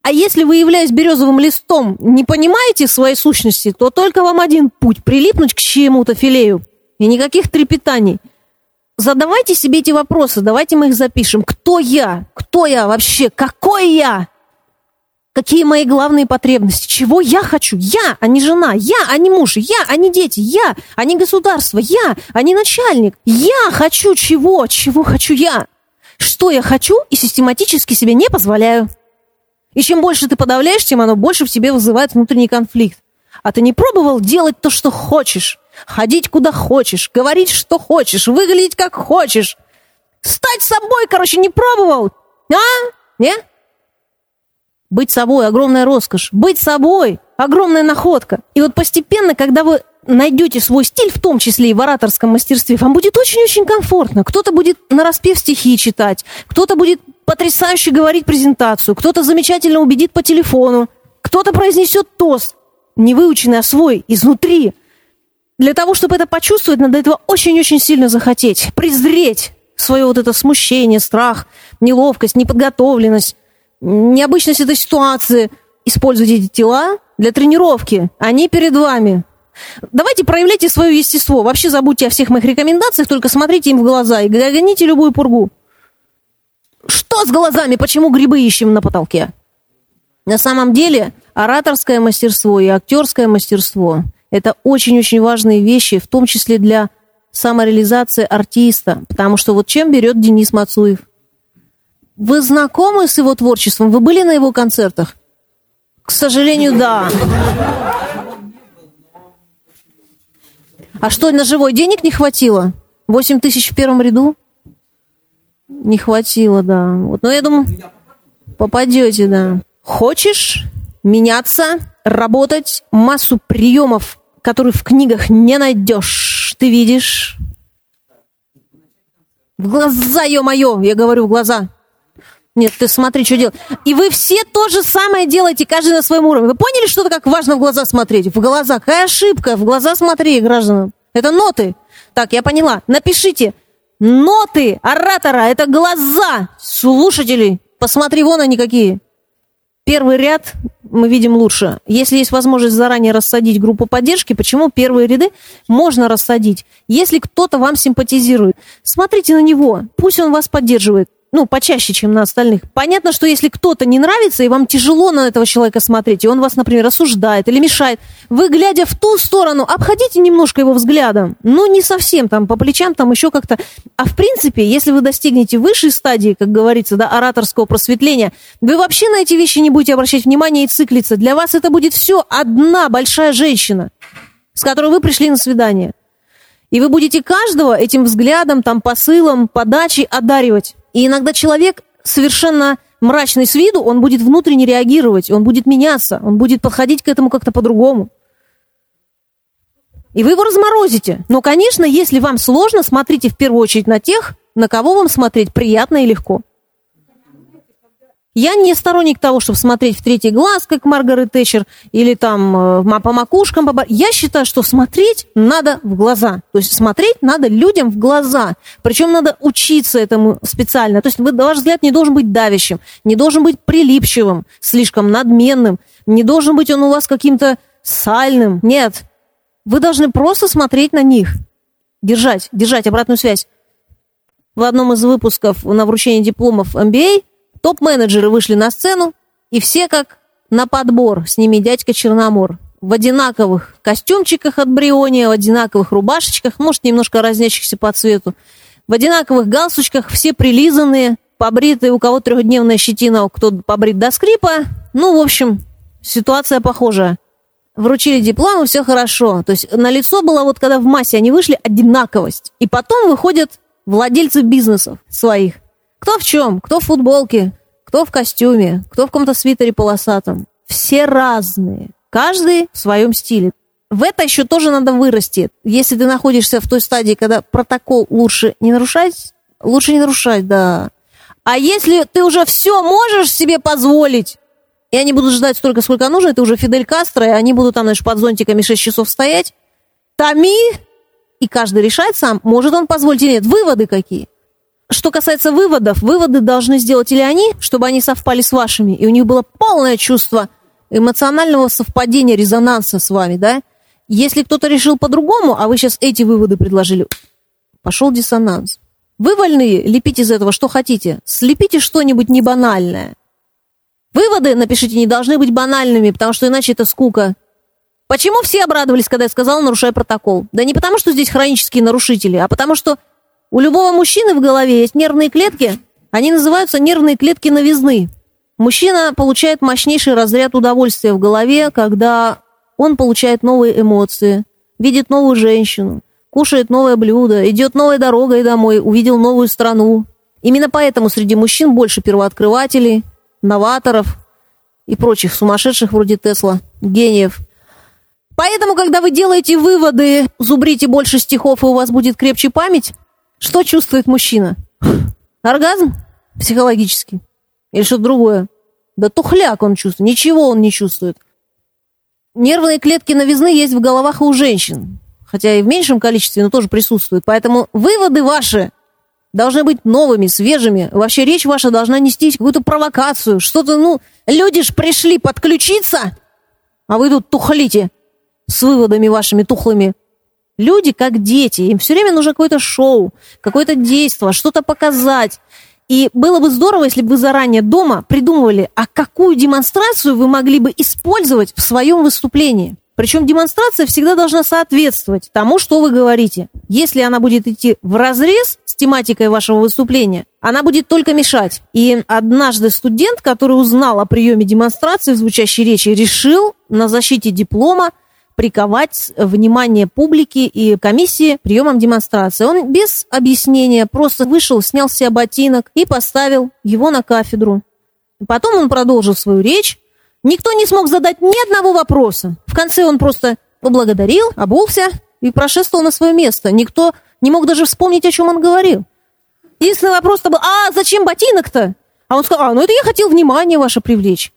А если вы, являясь березовым листом, не понимаете своей сущности, то только вам один путь – прилипнуть к чему-то филею. И никаких трепетаний. Задавайте себе эти вопросы, давайте мы их запишем. Кто я? Кто я вообще? Какой я? Какие мои главные потребности? Чего я хочу? Я, а не жена. Я, а не муж. Я, а не дети. Я, а не государство. Я, а не начальник. Я хочу чего? Чего хочу я? Что я хочу и систематически себе не позволяю. И чем больше ты подавляешь, тем оно больше в тебе вызывает внутренний конфликт. А ты не пробовал делать то, что хочешь? Ходить куда хочешь, говорить, что хочешь, выглядеть как хочешь. Стать собой, короче, не пробовал? А? Нет? Быть собой – огромная роскошь. Быть собой – огромная находка. И вот постепенно, когда вы найдете свой стиль, в том числе и в ораторском мастерстве, вам будет очень-очень комфортно. Кто-то будет на распев стихи читать, кто-то будет потрясающе говорить презентацию, кто-то замечательно убедит по телефону, кто-то произнесет тост, не выученный, а свой, изнутри. Для того, чтобы это почувствовать, надо этого очень-очень сильно захотеть, презреть свое вот это смущение, страх, неловкость, неподготовленность, необычность этой ситуации. Используйте эти тела для тренировки. Они перед вами. Давайте проявляйте свое естество. Вообще забудьте о всех моих рекомендациях, только смотрите им в глаза и гоните любую пургу. Что с глазами? Почему грибы ищем на потолке? На самом деле, ораторское мастерство и актерское мастерство – это очень-очень важные вещи, в том числе для самореализации артиста. Потому что вот чем берет Денис Мацуев? Вы знакомы с его творчеством? Вы были на его концертах? К сожалению, да. А что, на живой денег не хватило? 8 тысяч в первом ряду? Не хватило, да. Вот, но я думаю, попадете, да. Хочешь меняться, работать, массу приемов, которые в книгах не найдешь, ты видишь? В глаза, ё-моё, я говорю, в глаза. Нет, ты смотри, что делать. И вы все то же самое делаете, каждый на своем уровне. Вы поняли, что как важно в глаза смотреть? В глаза. Какая ошибка? В глаза смотри, гражданам. Это ноты. Так, я поняла. Напишите. Ноты оратора – это глаза слушателей. Посмотри, вон они какие. Первый ряд мы видим лучше. Если есть возможность заранее рассадить группу поддержки, почему первые ряды можно рассадить? Если кто-то вам симпатизирует, смотрите на него, пусть он вас поддерживает. Ну, почаще, чем на остальных. Понятно, что если кто-то не нравится, и вам тяжело на этого человека смотреть, и он вас, например, осуждает или мешает, вы, глядя в ту сторону, обходите немножко его взглядом. Ну, не совсем, там, по плечам, там, еще как-то. А в принципе, если вы достигнете высшей стадии, как говорится, да, ораторского просветления, вы вообще на эти вещи не будете обращать внимания и циклиться. Для вас это будет все одна большая женщина, с которой вы пришли на свидание. И вы будете каждого этим взглядом, там, посылом, подачей одаривать. И иногда человек совершенно мрачный с виду, он будет внутренне реагировать, он будет меняться, он будет подходить к этому как-то по-другому. И вы его разморозите. Но, конечно, если вам сложно, смотрите в первую очередь на тех, на кого вам смотреть приятно и легко. Я не сторонник того, чтобы смотреть в третий глаз, как Маргарет Тэтчер, или там э, по макушкам. Я считаю, что смотреть надо в глаза. То есть смотреть надо людям в глаза. Причем надо учиться этому специально. То есть ваш взгляд не должен быть давящим, не должен быть прилипчивым, слишком надменным, не должен быть он у вас каким-то сальным. Нет. Вы должны просто смотреть на них. Держать, держать обратную связь. В одном из выпусков на вручении дипломов MBA Топ-менеджеры вышли на сцену, и все как на подбор, с ними дядька Черномор. В одинаковых костюмчиках от Бриония, в одинаковых рубашечках, может, немножко разнящихся по цвету, в одинаковых галстучках, все прилизанные, побритые, у кого трехдневная щетина, кто побрит до скрипа. Ну, в общем, ситуация похожая. Вручили диплом, и все хорошо. То есть на лицо было вот, когда в массе они вышли, одинаковость. И потом выходят владельцы бизнесов своих. Кто в чем? Кто в футболке, кто в костюме, кто в каком-то свитере полосатом. Все разные. Каждый в своем стиле. В это еще тоже надо вырасти. Если ты находишься в той стадии, когда протокол лучше не нарушать, лучше не нарушать, да. А если ты уже все можешь себе позволить, и они будут ждать столько, сколько нужно, это уже Фидель Кастро, и они будут там, знаешь, под зонтиками 6 часов стоять, томи, и каждый решает сам, может он позволить или нет. Выводы какие? Что касается выводов, выводы должны сделать или они, чтобы они совпали с вашими, и у них было полное чувство эмоционального совпадения, резонанса с вами, да? Если кто-то решил по-другому, а вы сейчас эти выводы предложили, пошел диссонанс. Вы лепить из этого что хотите. Слепите что-нибудь небанальное. Выводы, напишите, не должны быть банальными, потому что иначе это скука. Почему все обрадовались, когда я сказала «нарушай протокол»? Да не потому, что здесь хронические нарушители, а потому что у любого мужчины в голове есть нервные клетки, они называются нервные клетки новизны. Мужчина получает мощнейший разряд удовольствия в голове, когда он получает новые эмоции, видит новую женщину, кушает новое блюдо, идет новой дорогой домой, увидел новую страну. Именно поэтому среди мужчин больше первооткрывателей, новаторов и прочих сумасшедших вроде Тесла, гениев. Поэтому, когда вы делаете выводы, зубрите больше стихов, и у вас будет крепче память, что чувствует мужчина? Оргазм? Психологический. Или что-то другое? Да тухляк он чувствует. Ничего он не чувствует. Нервные клетки новизны есть в головах и у женщин. Хотя и в меньшем количестве, но тоже присутствуют. Поэтому выводы ваши должны быть новыми, свежими. Вообще речь ваша должна нести какую-то провокацию. Что-то, ну, люди ж пришли подключиться, а вы тут тухлите с выводами вашими тухлыми. Люди как дети, им все время нужно какое-то шоу, какое-то действие, что-то показать. И было бы здорово, если бы вы заранее дома придумывали, а какую демонстрацию вы могли бы использовать в своем выступлении. Причем демонстрация всегда должна соответствовать тому, что вы говорите. Если она будет идти в разрез с тематикой вашего выступления, она будет только мешать. И однажды студент, который узнал о приеме демонстрации в звучащей речи, решил на защите диплома приковать внимание публики и комиссии приемом демонстрации. Он без объяснения просто вышел, снял с себя ботинок и поставил его на кафедру. Потом он продолжил свою речь. Никто не смог задать ни одного вопроса. В конце он просто поблагодарил, обулся и прошествовал на свое место. Никто не мог даже вспомнить, о чем он говорил. Единственный вопрос-то был, а зачем ботинок-то? А он сказал, а, ну это я хотел внимание ваше привлечь.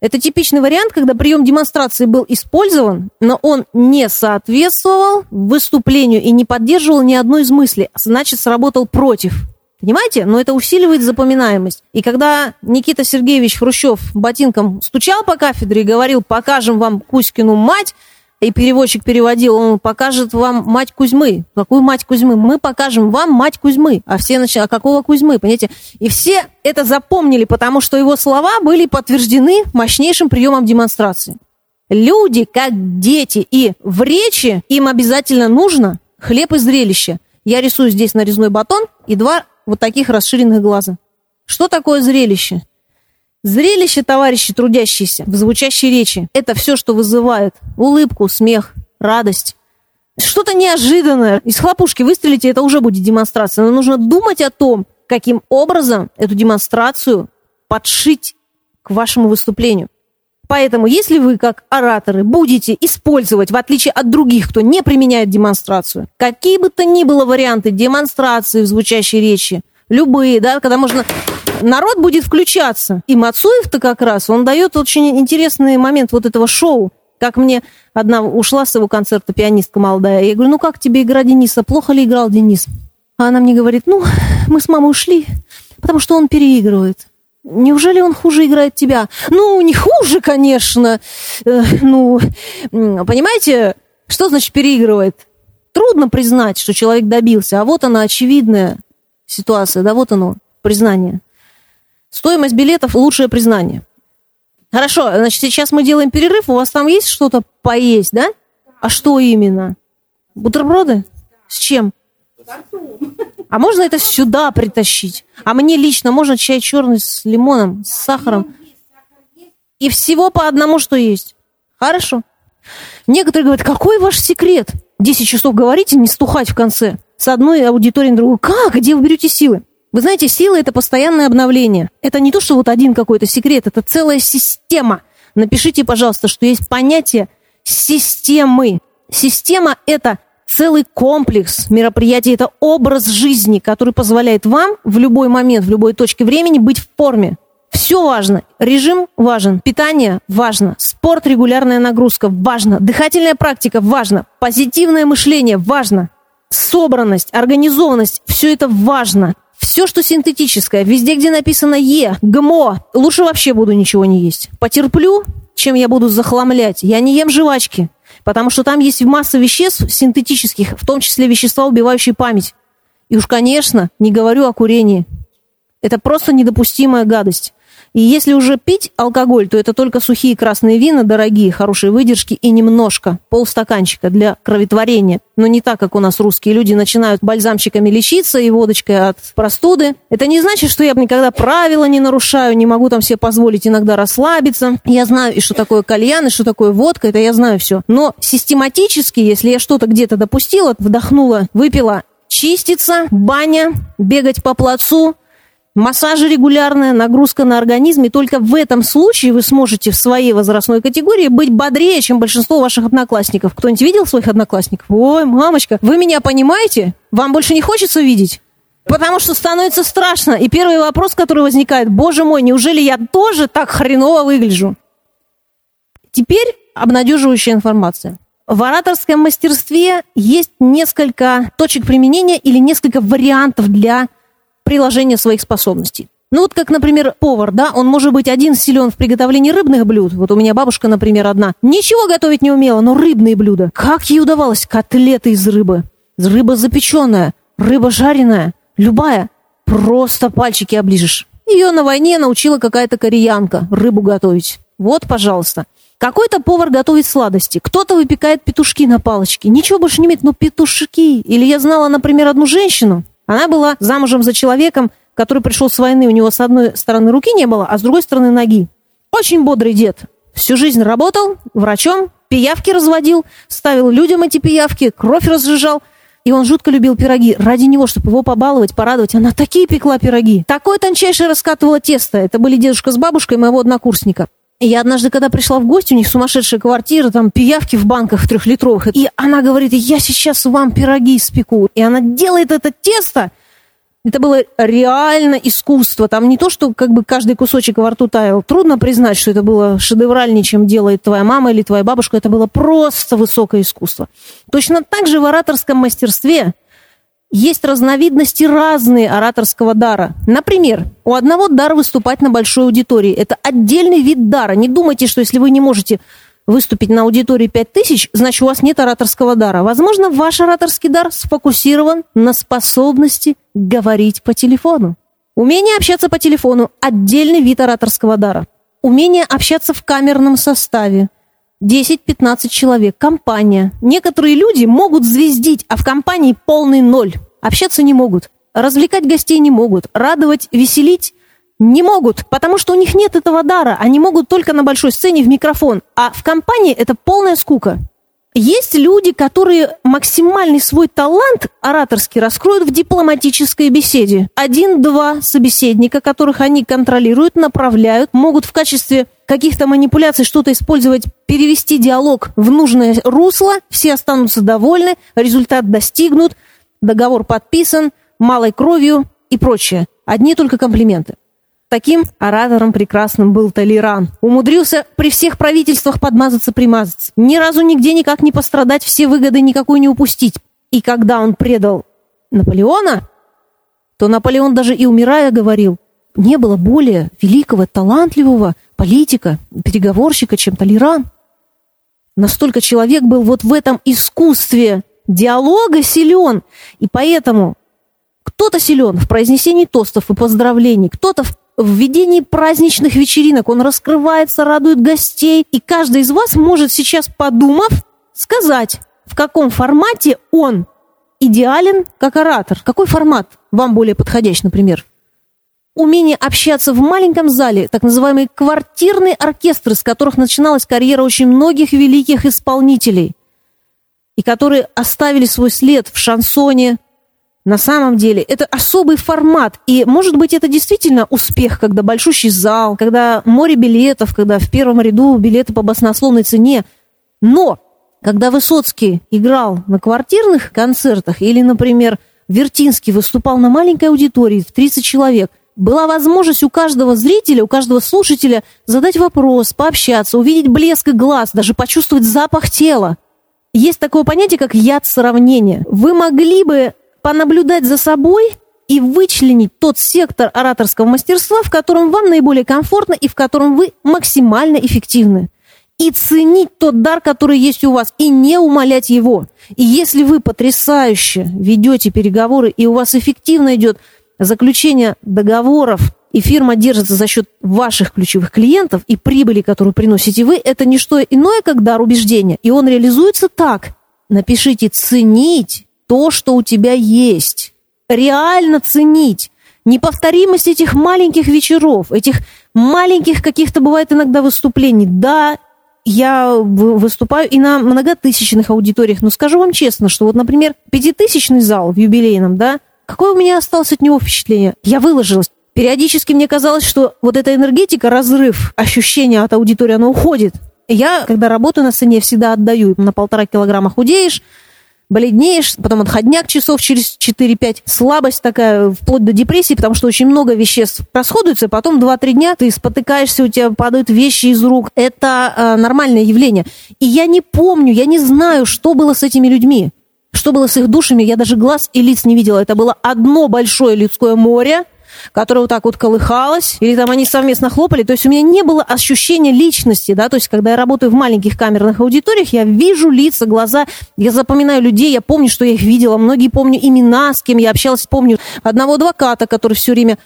Это типичный вариант, когда прием демонстрации был использован, но он не соответствовал выступлению и не поддерживал ни одной из мыслей, значит, сработал против. Понимаете? Но это усиливает запоминаемость. И когда Никита Сергеевич Хрущев ботинком стучал по кафедре и говорил, покажем вам Кузькину мать, и переводчик переводил, он покажет вам мать Кузьмы. Какую мать Кузьмы? Мы покажем вам мать Кузьмы. А все начали, а какого Кузьмы, понимаете? И все это запомнили, потому что его слова были подтверждены мощнейшим приемом демонстрации. Люди, как дети, и в речи им обязательно нужно хлеб и зрелище. Я рисую здесь нарезной батон и два вот таких расширенных глаза. Что такое зрелище? Зрелище, товарищи трудящиеся, в звучащей речи, это все, что вызывает улыбку, смех, радость. Что-то неожиданное. Из хлопушки выстрелите, это уже будет демонстрация. Но нужно думать о том, каким образом эту демонстрацию подшить к вашему выступлению. Поэтому, если вы, как ораторы, будете использовать, в отличие от других, кто не применяет демонстрацию, какие бы то ни было варианты демонстрации в звучащей речи, любые, да, когда можно народ будет включаться. И Мацуев-то как раз, он дает очень интересный момент вот этого шоу. Как мне одна ушла с его концерта пианистка молодая. Я говорю, ну как тебе игра Дениса? Плохо ли играл Денис? А она мне говорит, ну, мы с мамой ушли, потому что он переигрывает. Неужели он хуже играет тебя? Ну, не хуже, конечно. Э, ну, понимаете, что значит переигрывает? Трудно признать, что человек добился, а вот она очевидная ситуация, да, вот оно, признание. Стоимость билетов – лучшее признание. Хорошо, значит, сейчас мы делаем перерыв. У вас там есть что-то поесть, да? А что именно? Бутерброды? С чем? А можно это сюда притащить? А мне лично можно чай черный с лимоном, с сахаром? И всего по одному, что есть. Хорошо. Некоторые говорят, какой ваш секрет? Десять часов говорите, не стухать в конце. С одной аудиторией на другую. Как? Где вы берете силы? Вы знаете, сила – это постоянное обновление. Это не то, что вот один какой-то секрет, это целая система. Напишите, пожалуйста, что есть понятие системы. Система – это целый комплекс мероприятий, это образ жизни, который позволяет вам в любой момент, в любой точке времени быть в форме. Все важно. Режим важен, питание важно, спорт, регулярная нагрузка важно, дыхательная практика важно, позитивное мышление важно, собранность, организованность – все это важно. Все, что синтетическое, везде, где написано «Е», «ГМО», лучше вообще буду ничего не есть. Потерплю, чем я буду захламлять. Я не ем жвачки, потому что там есть масса веществ синтетических, в том числе вещества, убивающие память. И уж, конечно, не говорю о курении. Это просто недопустимая гадость. И если уже пить алкоголь, то это только сухие красные вина, дорогие, хорошие выдержки и немножко, полстаканчика для кроветворения. Но не так, как у нас русские люди начинают бальзамчиками лечиться и водочкой от простуды. Это не значит, что я никогда правила не нарушаю, не могу там себе позволить иногда расслабиться. Я знаю и что такое кальян, и что такое водка, это я знаю все. Но систематически, если я что-то где-то допустила, вдохнула, выпила, чиститься, баня, бегать по плацу, Массажи регулярная, нагрузка на организм, и только в этом случае вы сможете в своей возрастной категории быть бодрее, чем большинство ваших одноклассников. Кто-нибудь видел своих одноклассников? Ой, мамочка, вы меня понимаете? Вам больше не хочется видеть? Потому что становится страшно. И первый вопрос, который возникает, боже мой, неужели я тоже так хреново выгляжу? Теперь обнадеживающая информация. В ораторском мастерстве есть несколько точек применения или несколько вариантов для приложение своих способностей. Ну вот как, например, повар, да, он может быть один силен в приготовлении рыбных блюд. Вот у меня бабушка, например, одна. Ничего готовить не умела, но рыбные блюда. Как ей удавалось? Котлеты из рыбы. Рыба запеченная, рыба жареная, любая. Просто пальчики оближешь. Ее на войне научила какая-то кореянка рыбу готовить. Вот, пожалуйста. Какой-то повар готовит сладости, кто-то выпекает петушки на палочке. Ничего больше не имеет, но петушки. Или я знала, например, одну женщину, она была замужем за человеком, который пришел с войны, у него с одной стороны руки не было, а с другой стороны ноги. Очень бодрый дед. Всю жизнь работал врачом, пиявки разводил, ставил людям эти пиявки, кровь разжижал. И он жутко любил пироги. Ради него, чтобы его побаловать, порадовать, она такие пекла пироги. Такое тончайшее раскатывала тесто. Это были дедушка с бабушкой моего однокурсника. Я однажды, когда пришла в гости, у них сумасшедшая квартира, там пиявки в банках трехлитровых. И она говорит, я сейчас вам пироги испеку. И она делает это тесто. Это было реально искусство. Там не то, что как бы каждый кусочек во рту таял. Трудно признать, что это было шедевральнее, чем делает твоя мама или твоя бабушка. Это было просто высокое искусство. Точно так же в ораторском мастерстве – есть разновидности разные ораторского дара. Например, у одного дар выступать на большой аудитории. Это отдельный вид дара. Не думайте, что если вы не можете выступить на аудитории 5000, значит, у вас нет ораторского дара. Возможно, ваш ораторский дар сфокусирован на способности говорить по телефону. Умение общаться по телефону – отдельный вид ораторского дара. Умение общаться в камерном составе. 10-15 человек, компания. Некоторые люди могут звездить, а в компании полный ноль. Общаться не могут, развлекать гостей не могут, радовать, веселить не могут, потому что у них нет этого дара. Они могут только на большой сцене в микрофон. А в компании это полная скука. Есть люди, которые максимальный свой талант ораторский раскроют в дипломатической беседе. Один-два собеседника, которых они контролируют, направляют, могут в качестве каких-то манипуляций что-то использовать, перевести диалог в нужное русло, все останутся довольны, результат достигнут, договор подписан, малой кровью и прочее. Одни только комплименты. Таким оратором прекрасным был Толеран. Умудрился при всех правительствах подмазаться-примазаться. Ни разу нигде никак не пострадать, все выгоды никакой не упустить. И когда он предал Наполеона, то Наполеон даже и умирая говорил, не было более великого, талантливого политика, переговорщика, чем Толеран. Настолько человек был вот в этом искусстве диалога силен. И поэтому кто-то силен в произнесении тостов и поздравлений, кто-то в в ведении праздничных вечеринок. Он раскрывается, радует гостей. И каждый из вас может сейчас, подумав, сказать, в каком формате он идеален как оратор. Какой формат вам более подходящий, например? Умение общаться в маленьком зале, так называемые квартирные оркестры, с которых начиналась карьера очень многих великих исполнителей, и которые оставили свой след в шансоне, на самом деле это особый формат. И, может быть, это действительно успех, когда большущий зал, когда море билетов, когда в первом ряду билеты по баснословной цене. Но когда Высоцкий играл на квартирных концертах или, например, Вертинский выступал на маленькой аудитории в 30 человек, была возможность у каждого зрителя, у каждого слушателя задать вопрос, пообщаться, увидеть блеск глаз, даже почувствовать запах тела. Есть такое понятие, как яд сравнения. Вы могли бы понаблюдать за собой и вычленить тот сектор ораторского мастерства, в котором вам наиболее комфортно и в котором вы максимально эффективны. И ценить тот дар, который есть у вас, и не умалять его. И если вы потрясающе ведете переговоры, и у вас эффективно идет заключение договоров, и фирма держится за счет ваших ключевых клиентов и прибыли, которую приносите вы, это не что иное, как дар убеждения. И он реализуется так. Напишите «ценить то, что у тебя есть. Реально ценить неповторимость этих маленьких вечеров, этих маленьких каких-то бывает иногда выступлений. Да, я выступаю и на многотысячных аудиториях, но скажу вам честно, что вот, например, пятитысячный зал в юбилейном, да, какое у меня осталось от него впечатление? Я выложилась. Периодически мне казалось, что вот эта энергетика, разрыв, ощущение от аудитории, оно уходит. Я, когда работаю на сцене, всегда отдаю. На полтора килограмма худеешь, бледнеешь, потом отходняк часов через 4-5, слабость такая, вплоть до депрессии, потому что очень много веществ расходуется, потом 2-3 дня ты спотыкаешься, у тебя падают вещи из рук. Это э, нормальное явление. И я не помню, я не знаю, что было с этими людьми. Что было с их душами, я даже глаз и лиц не видела. Это было одно большое людское море, которая вот так вот колыхалась, или там они совместно хлопали. То есть у меня не было ощущения личности, да, то есть когда я работаю в маленьких камерных аудиториях, я вижу лица, глаза, я запоминаю людей, я помню, что я их видела, многие помню имена, с кем я общалась, помню одного адвоката, который все время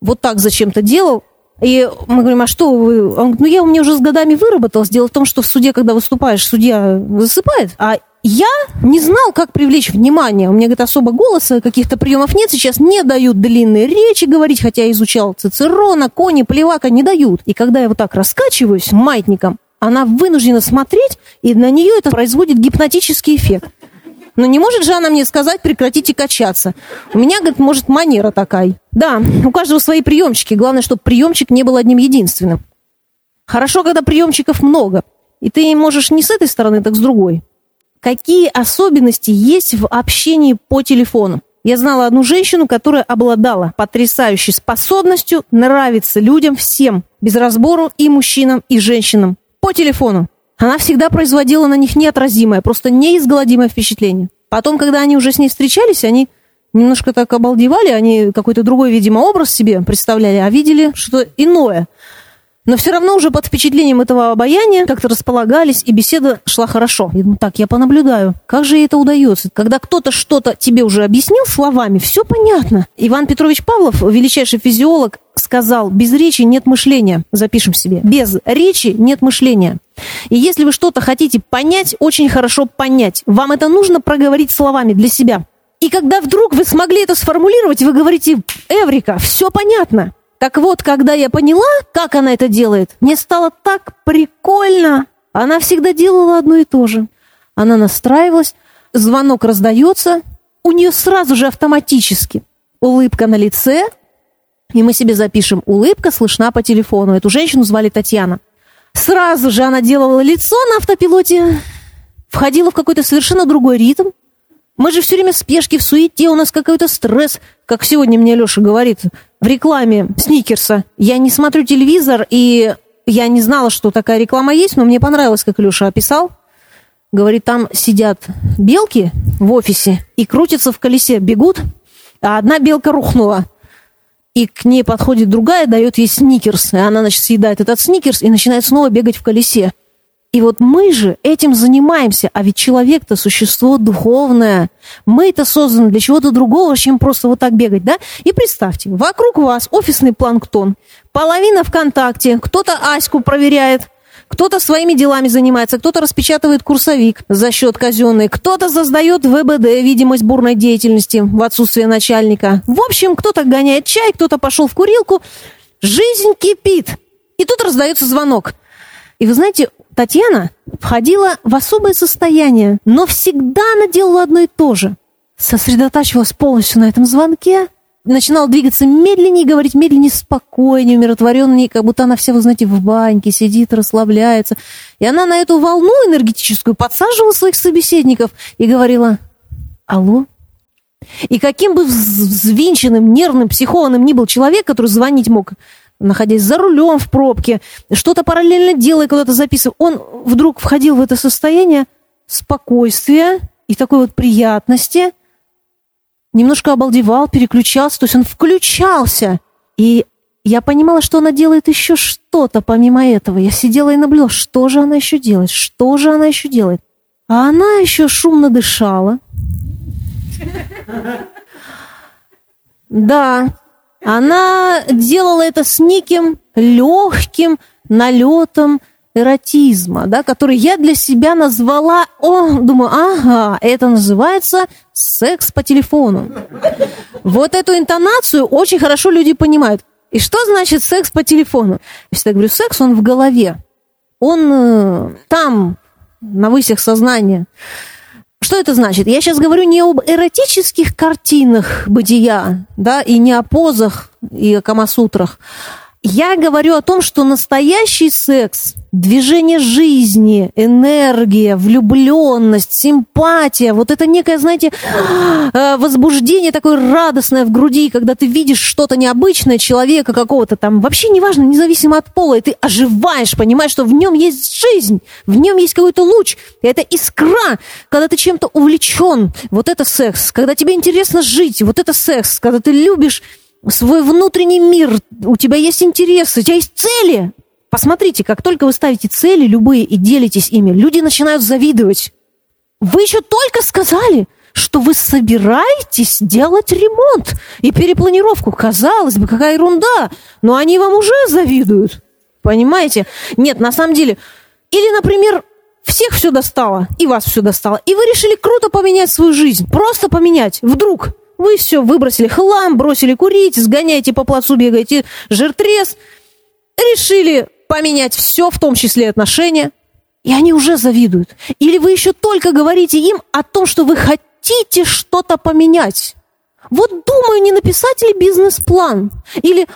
вот так зачем-то делал, и мы говорим, а что вы? Он говорит, ну я у меня уже с годами выработалась. Дело в том, что в суде, когда выступаешь, судья засыпает, а я не знал, как привлечь внимание. У меня, говорит, особо голоса, каких-то приемов нет. Сейчас не дают длинные речи говорить, хотя я изучал Цицерона, Кони, Плевака, не дают. И когда я вот так раскачиваюсь маятником, она вынуждена смотреть, и на нее это производит гипнотический эффект. Но не может же она мне сказать, прекратите качаться. У меня, говорит, может, манера такая. Да, у каждого свои приемчики. Главное, чтобы приемчик не был одним единственным. Хорошо, когда приемчиков много. И ты можешь не с этой стороны, так с другой. Какие особенности есть в общении по телефону? Я знала одну женщину, которая обладала потрясающей способностью нравиться людям всем, без разбору и мужчинам, и женщинам, по телефону. Она всегда производила на них неотразимое, просто неизгладимое впечатление. Потом, когда они уже с ней встречались, они немножко так обалдевали, они какой-то другой, видимо, образ себе представляли, а видели что иное. Но все равно уже под впечатлением этого обаяния как-то располагались, и беседа шла хорошо. Я думаю, так, я понаблюдаю, как же это удается. Когда кто-то что-то тебе уже объяснил словами, все понятно. Иван Петрович Павлов, величайший физиолог, сказал, без речи нет мышления. Запишем себе. Без речи нет мышления. И если вы что-то хотите понять, очень хорошо понять, вам это нужно проговорить словами для себя. И когда вдруг вы смогли это сформулировать, вы говорите, Эврика, все понятно. Так вот, когда я поняла, как она это делает, мне стало так прикольно. Она всегда делала одно и то же. Она настраивалась, звонок раздается, у нее сразу же автоматически улыбка на лице, и мы себе запишем, улыбка слышна по телефону. Эту женщину звали Татьяна. Сразу же она делала лицо на автопилоте, входила в какой-то совершенно другой ритм, мы же все время в спешке, в суете, у нас какой-то стресс. Как сегодня мне Леша говорит в рекламе Сникерса. Я не смотрю телевизор, и я не знала, что такая реклама есть, но мне понравилось, как Леша описал. Говорит, там сидят белки в офисе и крутятся в колесе, бегут, а одна белка рухнула. И к ней подходит другая, дает ей сникерс. И она, значит, съедает этот сникерс и начинает снова бегать в колесе. И вот мы же этим занимаемся, а ведь человек-то существо духовное. Мы-то созданы для чего-то другого, чем просто вот так бегать, да? И представьте, вокруг вас офисный планктон, половина ВКонтакте, кто-то Аську проверяет, кто-то своими делами занимается, кто-то распечатывает курсовик за счет казенный, кто-то создает ВБД, видимость бурной деятельности в отсутствие начальника. В общем, кто-то гоняет чай, кто-то пошел в курилку. Жизнь кипит. И тут раздается звонок. И вы знаете, Татьяна входила в особое состояние, но всегда она делала одно и то же. Сосредотачивалась полностью на этом звонке, начинала двигаться медленнее, говорить медленнее, спокойнее, умиротвореннее, как будто она вся, вы знаете, в баньке сидит, расслабляется. И она на эту волну энергетическую подсаживала своих собеседников и говорила «Алло?» И каким бы взвинченным, нервным, психованным ни был человек, который звонить мог находясь за рулем в пробке, что-то параллельно делая, куда-то записывая, он вдруг входил в это состояние спокойствия и такой вот приятности, немножко обалдевал, переключался, то есть он включался. И я понимала, что она делает еще что-то помимо этого. Я сидела и наблюдала, что же она еще делает, что же она еще делает. А она еще шумно дышала. Да, она делала это с неким легким налетом эротизма, да, который я для себя назвала, о, думаю, ага, это называется секс по телефону. Вот эту интонацию очень хорошо люди понимают. И что значит секс по телефону? Я говорю секс, он в голове. Он э, там, на высях сознания. Что это значит? Я сейчас говорю не об эротических картинах бытия, да, и не о позах и о камасутрах. Я говорю о том, что настоящий секс движение жизни, энергия, влюбленность, симпатия, вот это некое, знаете, э, возбуждение такое радостное в груди, когда ты видишь что-то необычное, человека какого-то там, вообще неважно, независимо от пола, и ты оживаешь, понимаешь, что в нем есть жизнь, в нем есть какой-то луч, это искра, когда ты чем-то увлечен, вот это секс, когда тебе интересно жить, вот это секс, когда ты любишь свой внутренний мир, у тебя есть интересы, у тебя есть цели, Посмотрите, как только вы ставите цели любые и делитесь ими, люди начинают завидовать. Вы еще только сказали, что вы собираетесь делать ремонт и перепланировку. Казалось бы, какая ерунда, но они вам уже завидуют. Понимаете? Нет, на самом деле. Или, например, всех все достало, и вас все достало, и вы решили круто поменять свою жизнь. Просто поменять. Вдруг вы все выбросили хлам, бросили курить, сгоняете по плацу, бегаете жиртрез, решили поменять все, в том числе отношения, и они уже завидуют. Или вы еще только говорите им о том, что вы хотите что-то поменять. Вот думаю, не написать ли бизнес-план? Или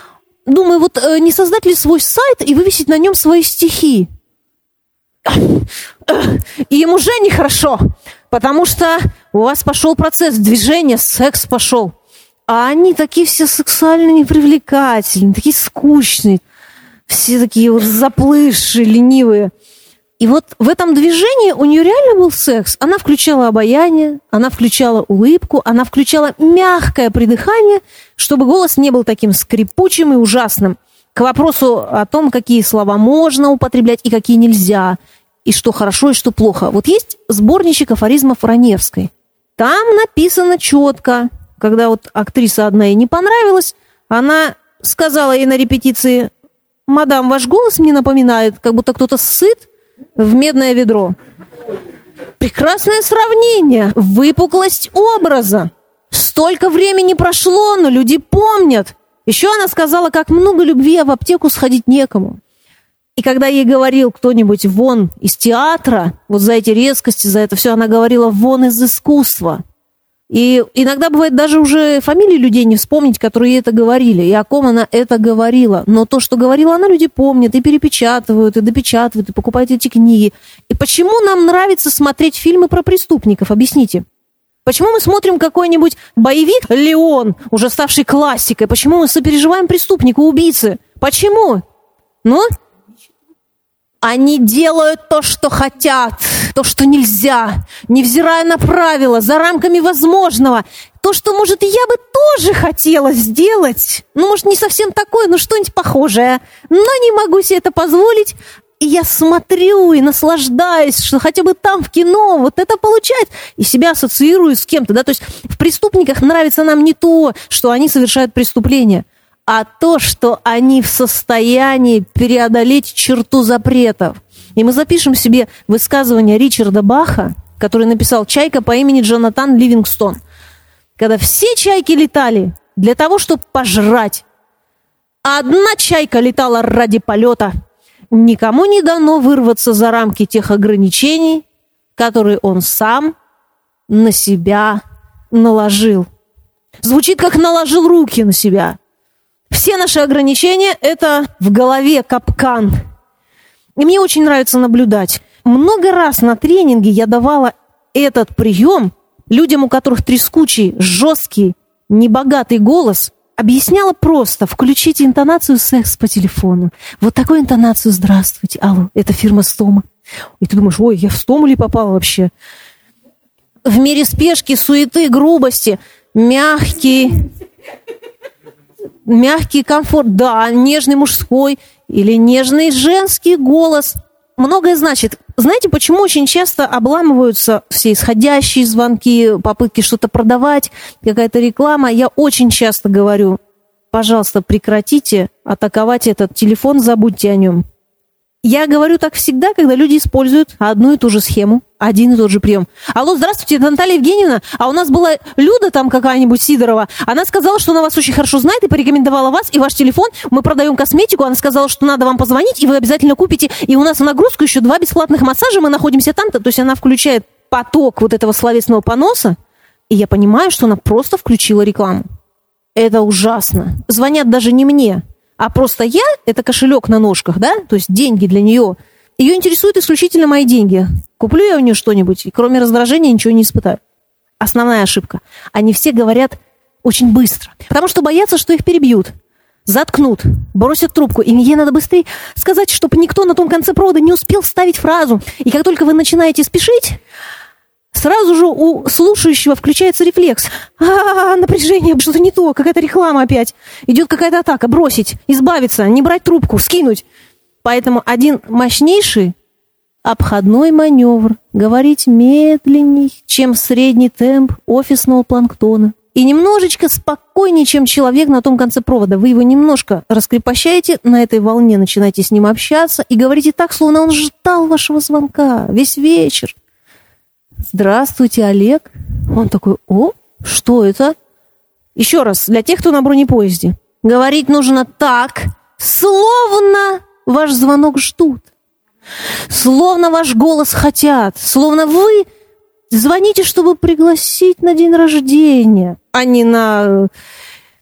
думаю, вот э, не создать ли свой сайт и вывесить на нем свои стихи? И им уже нехорошо, потому что у вас пошел процесс движения, секс пошел. А они такие все сексуально непривлекательные, такие скучные все такие заплывшие, ленивые. И вот в этом движении у нее реально был секс. Она включала обаяние, она включала улыбку, она включала мягкое придыхание, чтобы голос не был таким скрипучим и ужасным. к вопросу о том, какие слова можно употреблять и какие нельзя, и что хорошо, и что плохо. Вот есть сборничек афоризмов Раневской. Там написано четко, когда вот актриса одна ей не понравилась, она сказала ей на репетиции, «Мадам, ваш голос мне напоминает, как будто кто-то сыт в медное ведро». Прекрасное сравнение, выпуклость образа. Столько времени прошло, но люди помнят. Еще она сказала, как много любви, а в аптеку сходить некому. И когда ей говорил кто-нибудь вон из театра, вот за эти резкости, за это все, она говорила вон из искусства. И иногда бывает даже уже фамилии людей не вспомнить, которые это говорили, и о ком она это говорила. Но то, что говорила она, люди помнят, и перепечатывают, и допечатывают, и покупают эти книги. И почему нам нравится смотреть фильмы про преступников? Объясните. Почему мы смотрим какой-нибудь боевик «Леон», уже ставший классикой? Почему мы сопереживаем преступнику, убийце? Почему? Ну, они делают то, что хотят, то, что нельзя, невзирая на правила, за рамками возможного. То, что, может, я бы тоже хотела сделать. Ну, может, не совсем такое, но что-нибудь похожее. Но не могу себе это позволить. И я смотрю и наслаждаюсь, что хотя бы там в кино вот это получать. И себя ассоциирую с кем-то, да. То есть в преступниках нравится нам не то, что они совершают преступление – а то, что они в состоянии преодолеть черту запретов. И мы запишем себе высказывание Ричарда Баха, который написал «Чайка по имени Джонатан Ливингстон». Когда все чайки летали для того, чтобы пожрать, а одна чайка летала ради полета, никому не дано вырваться за рамки тех ограничений, которые он сам на себя наложил. Звучит, как наложил руки на себя – все наши ограничения – это в голове капкан. И мне очень нравится наблюдать. Много раз на тренинге я давала этот прием людям, у которых трескучий, жесткий, небогатый голос, объясняла просто, включите интонацию секс по телефону. Вот такую интонацию «Здравствуйте, алло, это фирма Стома». И ты думаешь, ой, я в Стому ли попала вообще? В мире спешки, суеты, грубости, мягкий, мягкий комфорт, да, нежный мужской или нежный женский голос. Многое значит. Знаете, почему очень часто обламываются все исходящие звонки, попытки что-то продавать, какая-то реклама? Я очень часто говорю, пожалуйста, прекратите атаковать этот телефон, забудьте о нем. Я говорю так всегда, когда люди используют одну и ту же схему, один и тот же прием. Алло, здравствуйте, это Наталья Евгеньевна. А у нас была Люда там какая-нибудь Сидорова. Она сказала, что она вас очень хорошо знает и порекомендовала вас и ваш телефон. Мы продаем косметику. Она сказала, что надо вам позвонить, и вы обязательно купите. И у нас нагрузку еще два бесплатных массажа. Мы находимся там-то. То есть она включает поток вот этого словесного поноса. И я понимаю, что она просто включила рекламу. Это ужасно. Звонят даже не мне, а просто я – это кошелек на ножках, да, то есть деньги для нее. Ее интересуют исключительно мои деньги. Куплю я у нее что-нибудь, и кроме раздражения ничего не испытаю. Основная ошибка. Они все говорят очень быстро, потому что боятся, что их перебьют заткнут, бросят трубку, и ей надо быстрее сказать, чтобы никто на том конце провода не успел вставить фразу. И как только вы начинаете спешить, сразу же у слушающего включается рефлекс. А, напряжение, что-то не то, какая-то реклама опять. Идет какая-то атака, бросить, избавиться, не брать трубку, скинуть. Поэтому один мощнейший обходной маневр. Говорить медленней, чем средний темп офисного планктона. И немножечко спокойнее, чем человек на том конце провода. Вы его немножко раскрепощаете, на этой волне начинаете с ним общаться и говорите так, словно он ждал вашего звонка весь вечер. Здравствуйте, Олег. Он такой, о, что это? Еще раз, для тех, кто на бронепоезде. Говорить нужно так, словно ваш звонок ждут. Словно ваш голос хотят. Словно вы звоните, чтобы пригласить на день рождения, а не на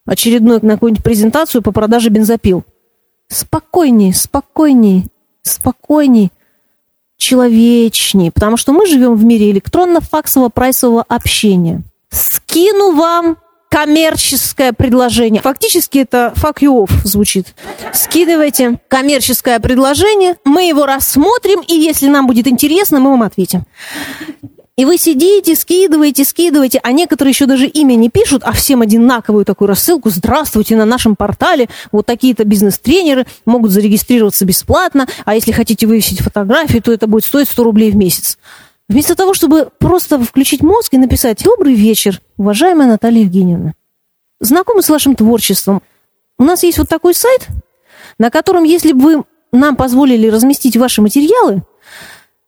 очередную на какую-нибудь презентацию по продаже бензопил. Спокойнее, спокойнее, спокойнее человечнее, потому что мы живем в мире электронно-факсово-прайсового общения. Скину вам коммерческое предложение. Фактически это fuck you off звучит. Скидывайте коммерческое предложение, мы его рассмотрим, и если нам будет интересно, мы вам ответим. И вы сидите, скидываете, скидываете, а некоторые еще даже имя не пишут, а всем одинаковую такую рассылку. Здравствуйте, на нашем портале вот такие-то бизнес-тренеры могут зарегистрироваться бесплатно, а если хотите вывесить фотографию, то это будет стоить 100 рублей в месяц. Вместо того, чтобы просто включить мозг и написать «Добрый вечер, уважаемая Наталья Евгеньевна, знакомы с вашим творчеством. У нас есть вот такой сайт, на котором, если бы вы нам позволили разместить ваши материалы,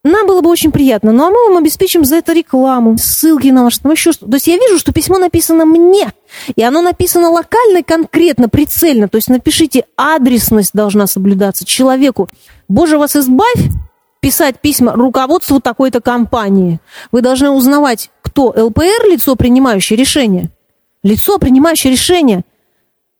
нам было бы очень приятно. Ну, а мы вам обеспечим за это рекламу, ссылки на ваш, там еще что То есть я вижу, что письмо написано мне, и оно написано локально, конкретно, прицельно. То есть напишите, адресность должна соблюдаться человеку. Боже, вас избавь писать письма руководству такой-то компании. Вы должны узнавать, кто ЛПР, лицо, принимающее решение. Лицо, принимающее решение.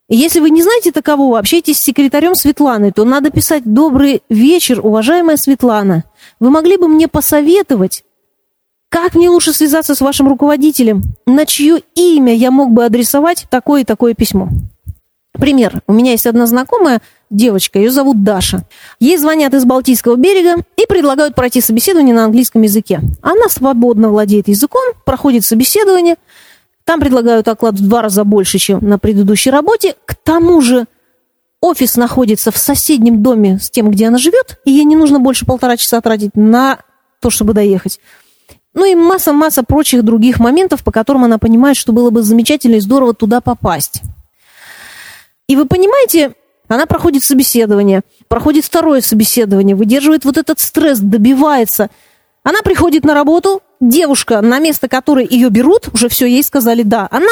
И если вы не знаете такового, общайтесь с секретарем Светланы, то надо писать «Добрый вечер, уважаемая Светлана. Вы могли бы мне посоветовать, как мне лучше связаться с вашим руководителем? На чье имя я мог бы адресовать такое и такое письмо?» Пример. У меня есть одна знакомая девочка, ее зовут Даша. Ей звонят из Балтийского берега и предлагают пройти собеседование на английском языке. Она свободно владеет языком, проходит собеседование – там предлагают оклад в два раза больше, чем на предыдущей работе. К тому же офис находится в соседнем доме с тем, где она живет, и ей не нужно больше полтора часа тратить на то, чтобы доехать. Ну и масса-масса прочих других моментов, по которым она понимает, что было бы замечательно и здорово туда попасть. И вы понимаете, она проходит собеседование, проходит второе собеседование, выдерживает вот этот стресс, добивается. Она приходит на работу, девушка, на место которой ее берут, уже все, ей сказали «да». Она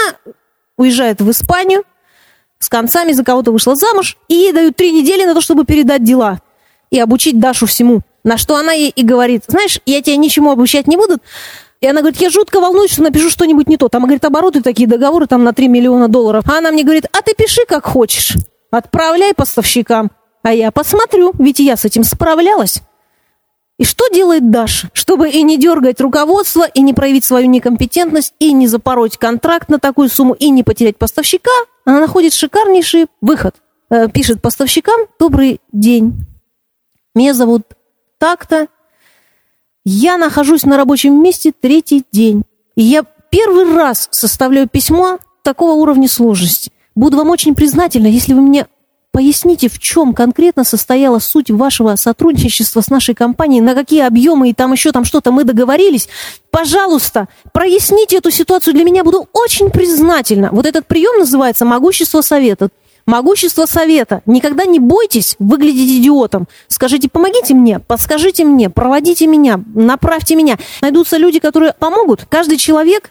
уезжает в Испанию, с концами за кого-то вышла замуж, и ей дают три недели на то, чтобы передать дела и обучить Дашу всему. На что она ей и говорит, знаешь, я тебя ничему обучать не буду. И она говорит, я жутко волнуюсь, что напишу что-нибудь не то. Там, говорит, обороты такие, договоры там на 3 миллиона долларов. А она мне говорит, а ты пиши как хочешь. Отправляй поставщикам. А я посмотрю, ведь я с этим справлялась. И что делает Даша? Чтобы и не дергать руководство, и не проявить свою некомпетентность, и не запороть контракт на такую сумму, и не потерять поставщика, она находит шикарнейший выход. Э, пишет поставщикам «Добрый день. Меня зовут так-то. Я нахожусь на рабочем месте третий день. И я первый раз составляю письмо такого уровня сложности. Буду вам очень признательна, если вы мне Поясните, в чем конкретно состояла суть вашего сотрудничества с нашей компанией, на какие объемы и там еще там что-то мы договорились. Пожалуйста, проясните эту ситуацию для меня, буду очень признательна. Вот этот прием называется «могущество совета». Могущество совета. Никогда не бойтесь выглядеть идиотом. Скажите, помогите мне, подскажите мне, проводите меня, направьте меня. Найдутся люди, которые помогут. Каждый человек,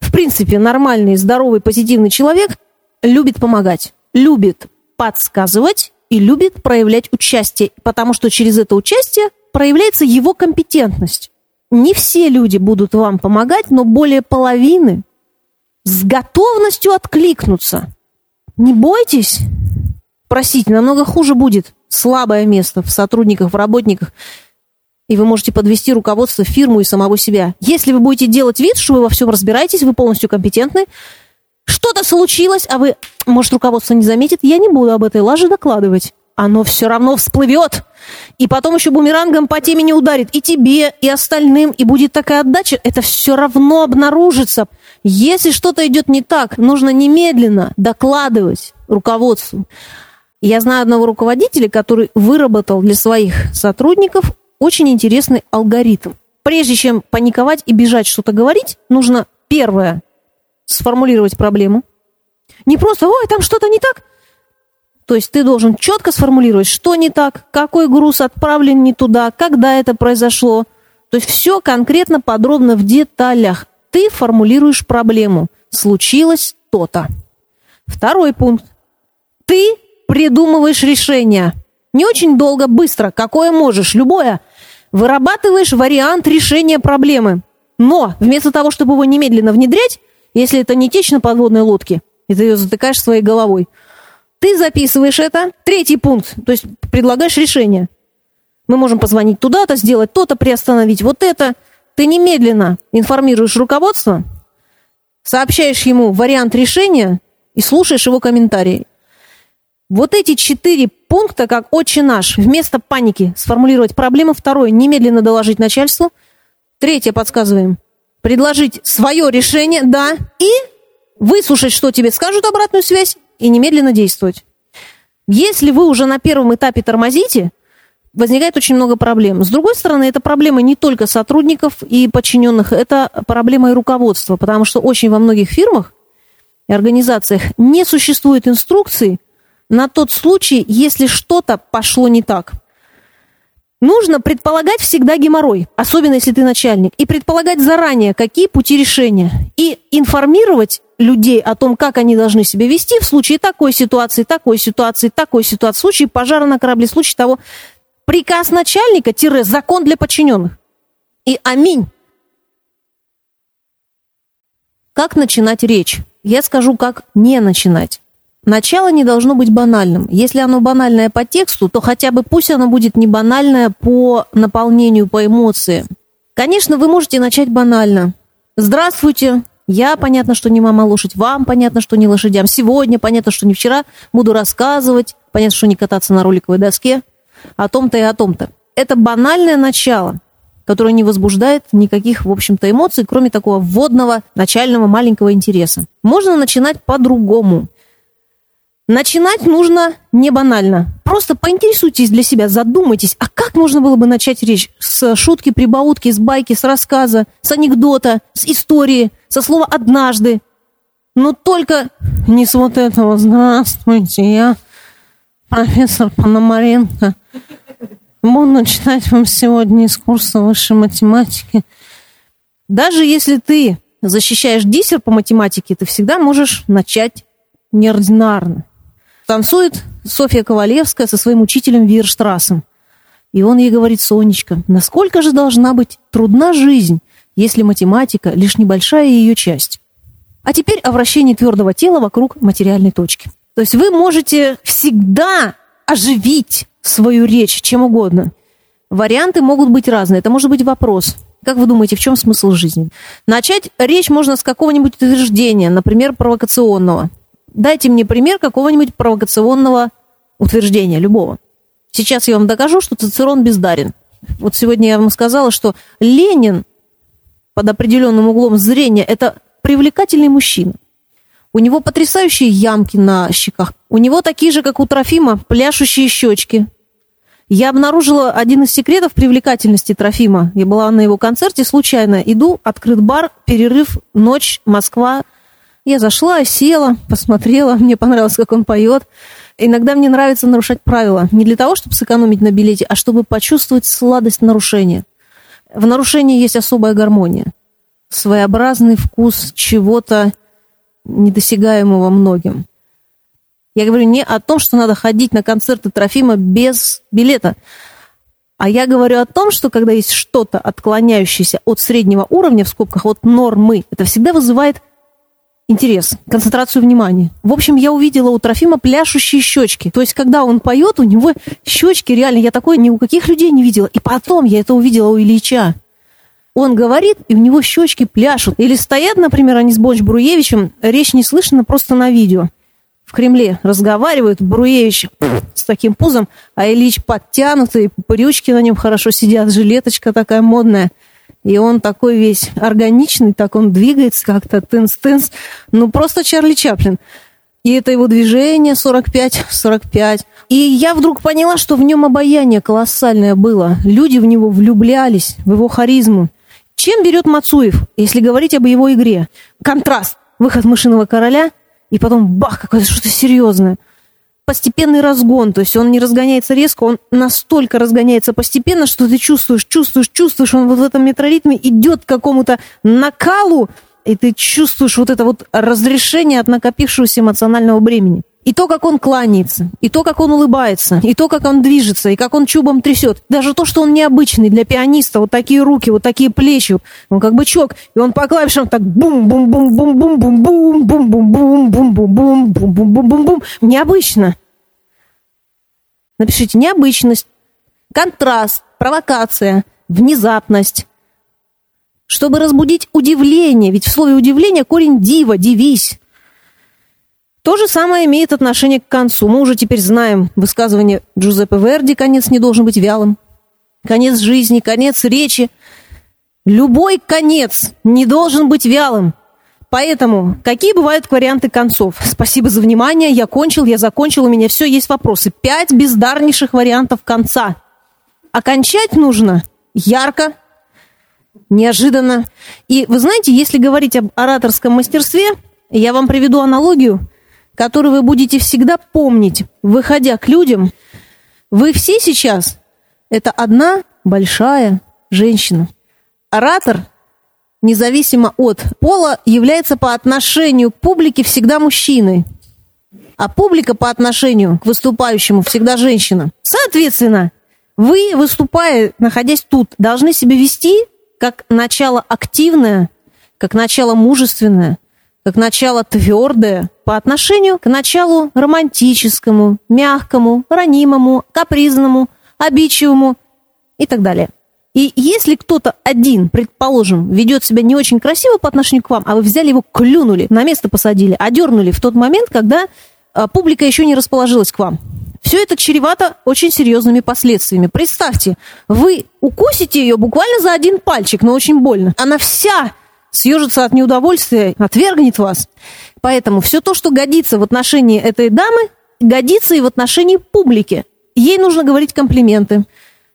в принципе, нормальный, здоровый, позитивный человек, любит помогать, любит подсказывать и любит проявлять участие, потому что через это участие проявляется его компетентность. Не все люди будут вам помогать, но более половины с готовностью откликнуться. Не бойтесь просить, намного хуже будет слабое место в сотрудниках, в работниках, и вы можете подвести руководство, фирму и самого себя. Если вы будете делать вид, что вы во всем разбираетесь, вы полностью компетентны, что-то случилось, а вы, может, руководство не заметит, я не буду об этой лаже докладывать. Оно все равно всплывет. И потом еще бумерангом по теме не ударит. И тебе, и остальным. И будет такая отдача. Это все равно обнаружится. Если что-то идет не так, нужно немедленно докладывать руководству. Я знаю одного руководителя, который выработал для своих сотрудников очень интересный алгоритм. Прежде чем паниковать и бежать что-то говорить, нужно первое сформулировать проблему. Не просто, ой, там что-то не так. То есть ты должен четко сформулировать, что не так, какой груз отправлен не туда, когда это произошло. То есть все конкретно, подробно в деталях. Ты формулируешь проблему. Случилось то-то. Второй пункт. Ты придумываешь решение. Не очень долго, быстро, какое можешь, любое. Вырабатываешь вариант решения проблемы. Но вместо того, чтобы его немедленно внедрять, если это не течь на подводной лодке, и ты ее затыкаешь своей головой, ты записываешь это. Третий пункт, то есть предлагаешь решение. Мы можем позвонить туда-то, сделать то-то, приостановить вот это. Ты немедленно информируешь руководство, сообщаешь ему вариант решения и слушаешь его комментарии. Вот эти четыре пункта, как отче наш, вместо паники сформулировать проблему. Второе, немедленно доложить начальству. Третье, подсказываем, предложить свое решение, да, и выслушать, что тебе скажут обратную связь, и немедленно действовать. Если вы уже на первом этапе тормозите, возникает очень много проблем. С другой стороны, это проблема не только сотрудников и подчиненных, это проблема и руководства, потому что очень во многих фирмах и организациях не существует инструкции на тот случай, если что-то пошло не так. Нужно предполагать всегда геморрой, особенно если ты начальник, и предполагать заранее, какие пути решения, и информировать людей о том, как они должны себя вести в случае такой ситуации, такой ситуации, такой ситуации, в случае пожара на корабле, в случае того. Приказ начальника-закон для подчиненных. И аминь. Как начинать речь? Я скажу, как не начинать. Начало не должно быть банальным. Если оно банальное по тексту, то хотя бы пусть оно будет не банальное по наполнению, по эмоциям. Конечно, вы можете начать банально. Здравствуйте, я, понятно, что не мама лошадь, вам понятно, что не лошадям. Сегодня, понятно, что не вчера, буду рассказывать, понятно, что не кататься на роликовой доске, о том-то и о том-то. Это банальное начало, которое не возбуждает никаких, в общем-то, эмоций, кроме такого вводного, начального, маленького интереса. Можно начинать по-другому. Начинать нужно не банально. Просто поинтересуйтесь для себя, задумайтесь, а как можно было бы начать речь? С шутки, прибаутки, с байки, с рассказа, с анекдота, с истории, со слова «однажды». Но только не с вот этого «Здравствуйте, я профессор Пономаренко. Буду читать вам сегодня из курса высшей математики». Даже если ты защищаешь диссер по математике, ты всегда можешь начать неординарно. Танцует Софья Ковалевская со своим учителем Вирштрассом. И он ей говорит, Сонечка, насколько же должна быть трудна жизнь, если математика – лишь небольшая ее часть. А теперь о вращении твердого тела вокруг материальной точки. То есть вы можете всегда оживить свою речь чем угодно. Варианты могут быть разные. Это может быть вопрос. Как вы думаете, в чем смысл жизни? Начать речь можно с какого-нибудь утверждения, например, провокационного – Дайте мне пример какого-нибудь провокационного утверждения, любого. Сейчас я вам докажу, что Цицерон бездарен. Вот сегодня я вам сказала, что Ленин под определенным углом зрения – это привлекательный мужчина. У него потрясающие ямки на щеках. У него такие же, как у Трофима, пляшущие щечки. Я обнаружила один из секретов привлекательности Трофима. Я была на его концерте случайно. Иду, открыт бар, перерыв, ночь, Москва, я зашла, села, посмотрела, мне понравилось, как он поет. Иногда мне нравится нарушать правила. Не для того, чтобы сэкономить на билете, а чтобы почувствовать сладость нарушения. В нарушении есть особая гармония. Своеобразный вкус чего-то недосягаемого многим. Я говорю не о том, что надо ходить на концерты Трофима без билета, а я говорю о том, что когда есть что-то отклоняющееся от среднего уровня, в скобках, от нормы, это всегда вызывает интерес, концентрацию внимания. В общем, я увидела у Трофима пляшущие щечки. То есть, когда он поет, у него щечки реально, я такое ни у каких людей не видела. И потом я это увидела у Ильича. Он говорит, и у него щечки пляшут. Или стоят, например, они с Бонч Бруевичем, речь не слышно просто на видео. В Кремле разговаривают, Бруевич с таким пузом, а Ильич подтянутый, брючки на нем хорошо сидят, жилеточка такая модная – и он такой весь органичный, так он двигается как-то, тынс-тынс. Ну, просто Чарли Чаплин. И это его движение 45-45. И я вдруг поняла, что в нем обаяние колоссальное было. Люди в него влюблялись, в его харизму. Чем берет Мацуев, если говорить об его игре? Контраст. Выход мышиного короля, и потом бах, какое-то что-то серьезное постепенный разгон, то есть он не разгоняется резко, он настолько разгоняется постепенно, что ты чувствуешь, чувствуешь, чувствуешь, он вот в этом метроритме идет к какому-то накалу, и ты чувствуешь вот это вот разрешение от накопившегося эмоционального бремени. И то, как он кланяется, и то, как он улыбается, и то, как он движется, и как он чубом трясет. Даже то, что он необычный для пианиста, вот такие руки, вот такие плечи, он как бычок, и он по клавишам так бум-бум-бум-бум-бум-бум-бум-бум-бум-бум-бум-бум-бум-бум-бум. Необычно. Напишите необычность, контраст, провокация, внезапность. Чтобы разбудить удивление, ведь в слове удивление корень дива, дивись. То же самое имеет отношение к концу. Мы уже теперь знаем высказывание Джузеппе Верди «Конец не должен быть вялым». Конец жизни, конец речи. Любой конец не должен быть вялым. Поэтому, какие бывают варианты концов? Спасибо за внимание, я кончил, я закончил, у меня все, есть вопросы. Пять бездарнейших вариантов конца. Окончать нужно ярко, неожиданно. И вы знаете, если говорить об ораторском мастерстве, я вам приведу аналогию, которую вы будете всегда помнить, выходя к людям. Вы все сейчас – это одна большая женщина. Оратор независимо от пола, является по отношению к публике всегда мужчиной. А публика по отношению к выступающему всегда женщина. Соответственно, вы, выступая, находясь тут, должны себя вести как начало активное, как начало мужественное, как начало твердое по отношению к началу романтическому, мягкому, ранимому, капризному, обидчивому и так далее. И если кто-то один, предположим, ведет себя не очень красиво по отношению к вам, а вы взяли его, клюнули, на место посадили, одернули в тот момент, когда а, публика еще не расположилась к вам. Все это чревато очень серьезными последствиями. Представьте, вы укусите ее буквально за один пальчик, но очень больно. Она вся съежится от неудовольствия, отвергнет вас. Поэтому все то, что годится в отношении этой дамы, годится и в отношении публики. Ей нужно говорить комплименты.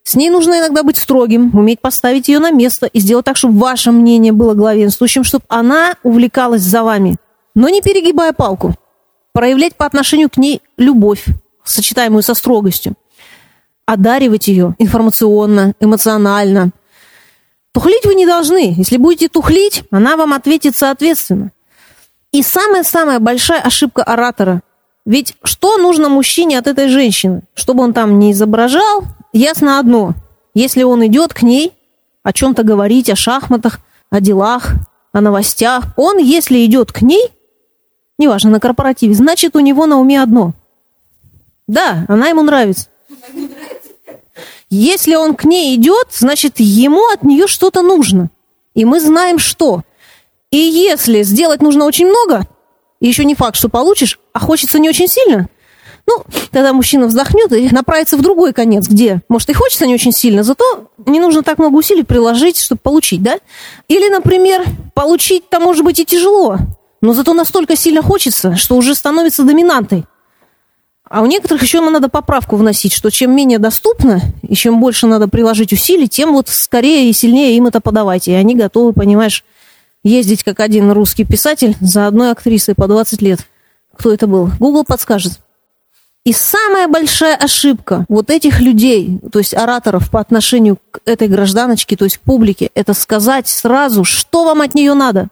С ней нужно иногда быть строгим, уметь поставить ее на место и сделать так, чтобы ваше мнение было главенствующим, чтобы она увлекалась за вами, но не перегибая палку. Проявлять по отношению к ней любовь, сочетаемую со строгостью. Одаривать ее информационно, эмоционально. Тухлить вы не должны. Если будете тухлить, она вам ответит соответственно. И самая-самая большая ошибка оратора. Ведь что нужно мужчине от этой женщины? Чтобы он там не изображал, ясно одно. Если он идет к ней о чем-то говорить, о шахматах, о делах, о новостях, он, если идет к ней, неважно, на корпоративе, значит, у него на уме одно. Да, она ему нравится. Если он к ней идет, значит, ему от нее что-то нужно. И мы знаем, что. И если сделать нужно очень много, еще не факт, что получишь, а хочется не очень сильно, ну, тогда мужчина вздохнет и направится в другой конец, где, может, и хочется не очень сильно, зато не нужно так много усилий приложить, чтобы получить, да? Или, например, получить-то, может быть, и тяжело, но зато настолько сильно хочется, что уже становится доминантой. А у некоторых еще надо поправку вносить, что чем менее доступно и чем больше надо приложить усилий, тем вот скорее и сильнее им это подавайте. И они готовы, понимаешь, ездить как один русский писатель за одной актрисой по 20 лет. Кто это был? Google подскажет. И самая большая ошибка вот этих людей, то есть ораторов по отношению к этой гражданочке, то есть публике, это сказать сразу, что вам от нее надо.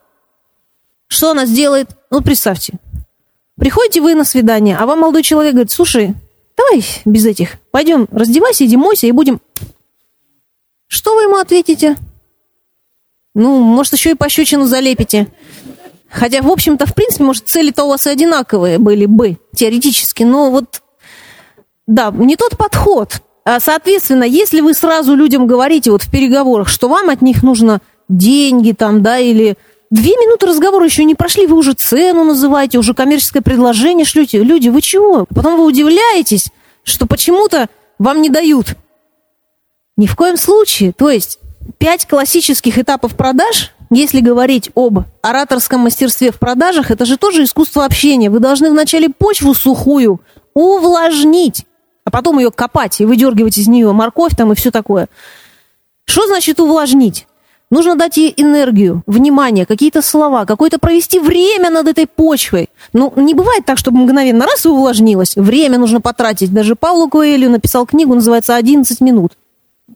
Что она сделает? Ну, представьте. Приходите вы на свидание, а вам молодой человек говорит, слушай, давай без этих, пойдем, раздевайся, иди мойся и будем... Что вы ему ответите? Ну, может, еще и пощечину залепите. Хотя, в общем-то, в принципе, может, цели-то у вас и одинаковые были бы, теоретически, но вот да, не тот подход. А, соответственно, если вы сразу людям говорите вот в переговорах, что вам от них нужно деньги там, да, или две минуты разговора еще не прошли, вы уже цену называете, уже коммерческое предложение шлете. Люди, вы чего? Потом вы удивляетесь, что почему-то вам не дают. Ни в коем случае. То есть пять классических этапов продаж, если говорить об ораторском мастерстве в продажах, это же тоже искусство общения. Вы должны вначале почву сухую увлажнить а потом ее копать и выдергивать из нее морковь там и все такое. Что значит увлажнить? Нужно дать ей энергию, внимание, какие-то слова, какое-то провести время над этой почвой. Ну, не бывает так, чтобы мгновенно раз и увлажнилось. Время нужно потратить. Даже Павлу Коэлью написал книгу, называется «11 минут».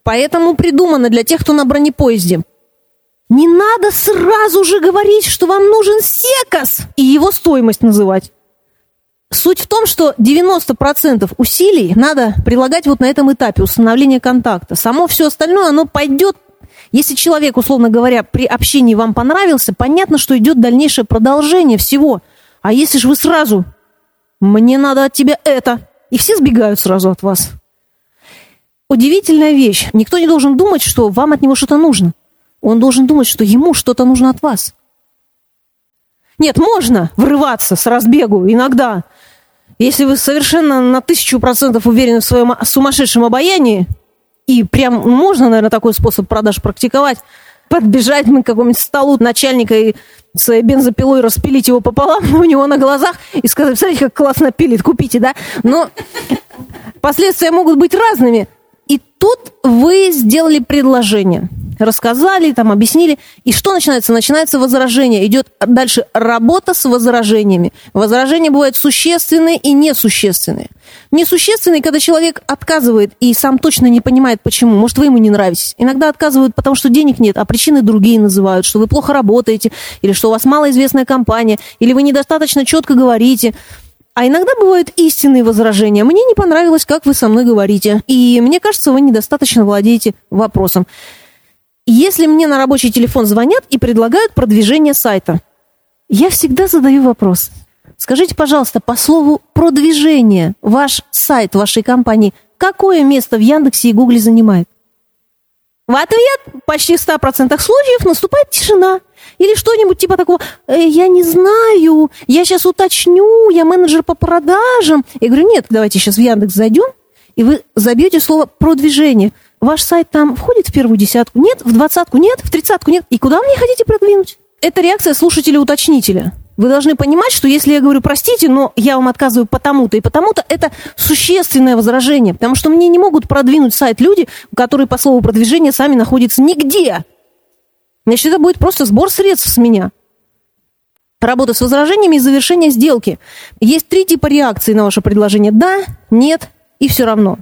Поэтому придумано для тех, кто на бронепоезде. Не надо сразу же говорить, что вам нужен секас и его стоимость называть. Суть в том, что 90% усилий надо прилагать вот на этом этапе установления контакта. Само все остальное, оно пойдет если человек, условно говоря, при общении вам понравился, понятно, что идет дальнейшее продолжение всего. А если же вы сразу, мне надо от тебя это, и все сбегают сразу от вас. Удивительная вещь. Никто не должен думать, что вам от него что-то нужно. Он должен думать, что ему что-то нужно от вас. Нет, можно врываться с разбегу иногда, если вы совершенно на тысячу процентов уверены в своем сумасшедшем обаянии, и прям можно, наверное, такой способ продаж практиковать, подбежать мы к какому-нибудь столу начальника и своей бензопилой распилить его пополам у него на глазах и сказать, смотрите, как классно пилит, купите, да? Но последствия могут быть разными. Тут вы сделали предложение – рассказали, там объяснили. И что начинается? Начинается возражение. Идет дальше работа с возражениями. Возражения бывают существенные и несущественные. Несущественные, когда человек отказывает и сам точно не понимает, почему. Может, вы ему не нравитесь. Иногда отказывают, потому что денег нет, а причины другие называют, что вы плохо работаете, или что у вас малоизвестная компания, или вы недостаточно четко говорите. А иногда бывают истинные возражения. Мне не понравилось, как вы со мной говорите. И мне кажется, вы недостаточно владеете вопросом. Если мне на рабочий телефон звонят и предлагают продвижение сайта, я всегда задаю вопрос. Скажите, пожалуйста, по слову продвижение ваш сайт вашей компании какое место в Яндексе и Гугле занимает? В ответ почти в 100% случаев наступает тишина. Или что-нибудь типа такого, э, я не знаю, я сейчас уточню, я менеджер по продажам. Я говорю, нет, давайте сейчас в Яндекс зайдем, и вы забьете слово продвижение – Ваш сайт там входит в первую десятку? Нет? В двадцатку? Нет? В тридцатку? Нет? И куда мне хотите продвинуть? Это реакция слушателя-уточнителя. Вы должны понимать, что если я говорю, простите, но я вам отказываю потому-то и потому-то, это существенное возражение, потому что мне не могут продвинуть сайт люди, которые по слову продвижения сами находятся нигде. Значит, это будет просто сбор средств с меня. Работа с возражениями и завершение сделки. Есть три типа реакции на ваше предложение. Да, нет и все равно.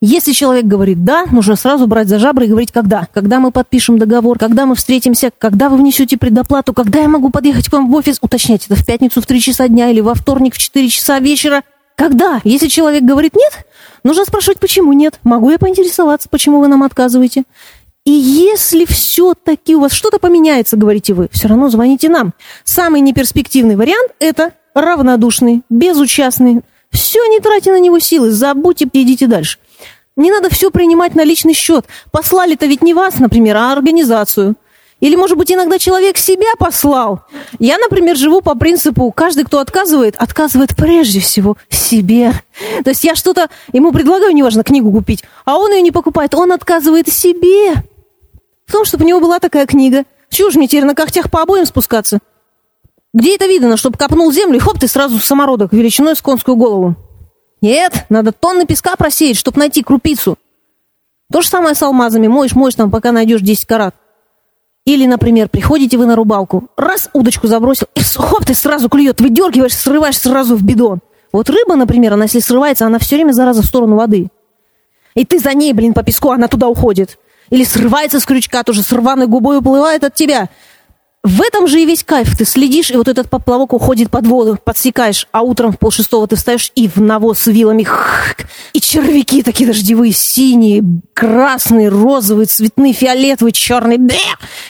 Если человек говорит «да», нужно сразу брать за жабры и говорить «когда». Когда мы подпишем договор, когда мы встретимся, когда вы внесете предоплату, когда я могу подъехать к вам в офис, уточнять это в пятницу в 3 часа дня или во вторник в 4 часа вечера. Когда? Если человек говорит «нет», нужно спрашивать «почему нет?». Могу я поинтересоваться, почему вы нам отказываете? И если все-таки у вас что-то поменяется, говорите вы, все равно звоните нам. Самый неперспективный вариант – это равнодушный, безучастный. Все, не тратьте на него силы, забудьте, идите дальше. Не надо все принимать на личный счет. Послали-то ведь не вас, например, а организацию. Или, может быть, иногда человек себя послал. Я, например, живу по принципу, каждый, кто отказывает, отказывает прежде всего себе. То есть я что-то ему предлагаю, неважно, книгу купить, а он ее не покупает, он отказывает себе. В том, чтобы у него была такая книга. Чего ж мне теперь на когтях по обоим спускаться? Где это видно, чтобы копнул землю, и хоп, ты сразу самородок величиной с конскую голову. Нет, надо тонны песка просеять, чтобы найти крупицу. То же самое с алмазами. Моешь, моешь там, пока найдешь 10 карат. Или, например, приходите вы на рыбалку, раз удочку забросил, и хоп, ты сразу клюет, выдергиваешь, срываешь сразу в бидон. Вот рыба, например, она если срывается, она все время зараза в сторону воды. И ты за ней, блин, по песку, она туда уходит. Или срывается с крючка, тоже с рваной губой уплывает от тебя. В этом же и весь кайф. Ты следишь, и вот этот поплавок уходит под воду, подсекаешь, а утром в полшестого ты встаешь и в навоз с вилами. И червяки такие дождевые, синие, красные, розовые, цветные, фиолетовые, черные.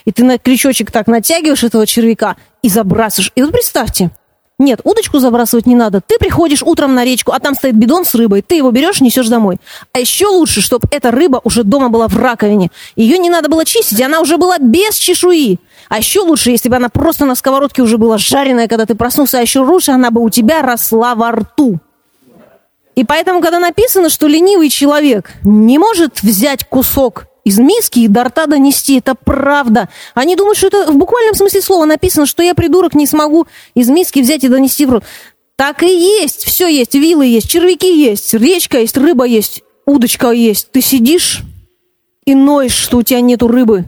И ты на крючочек так натягиваешь этого червяка и забрасываешь. И вот представьте, нет, удочку забрасывать не надо. Ты приходишь утром на речку, а там стоит бидон с рыбой. Ты его берешь, несешь домой. А еще лучше, чтобы эта рыба уже дома была в раковине. Ее не надо было чистить, она уже была без чешуи. А еще лучше, если бы она просто на сковородке уже была жареная, когда ты проснулся, а еще лучше она бы у тебя росла во рту. И поэтому, когда написано, что ленивый человек не может взять кусок из миски и до рта донести, это правда. Они думают, что это в буквальном смысле слова написано, что я, придурок, не смогу из миски взять и донести в рот. Так и есть, все есть, вилы есть, червяки есть, речка есть, рыба есть, удочка есть. Ты сидишь и ноешь, что у тебя нету рыбы.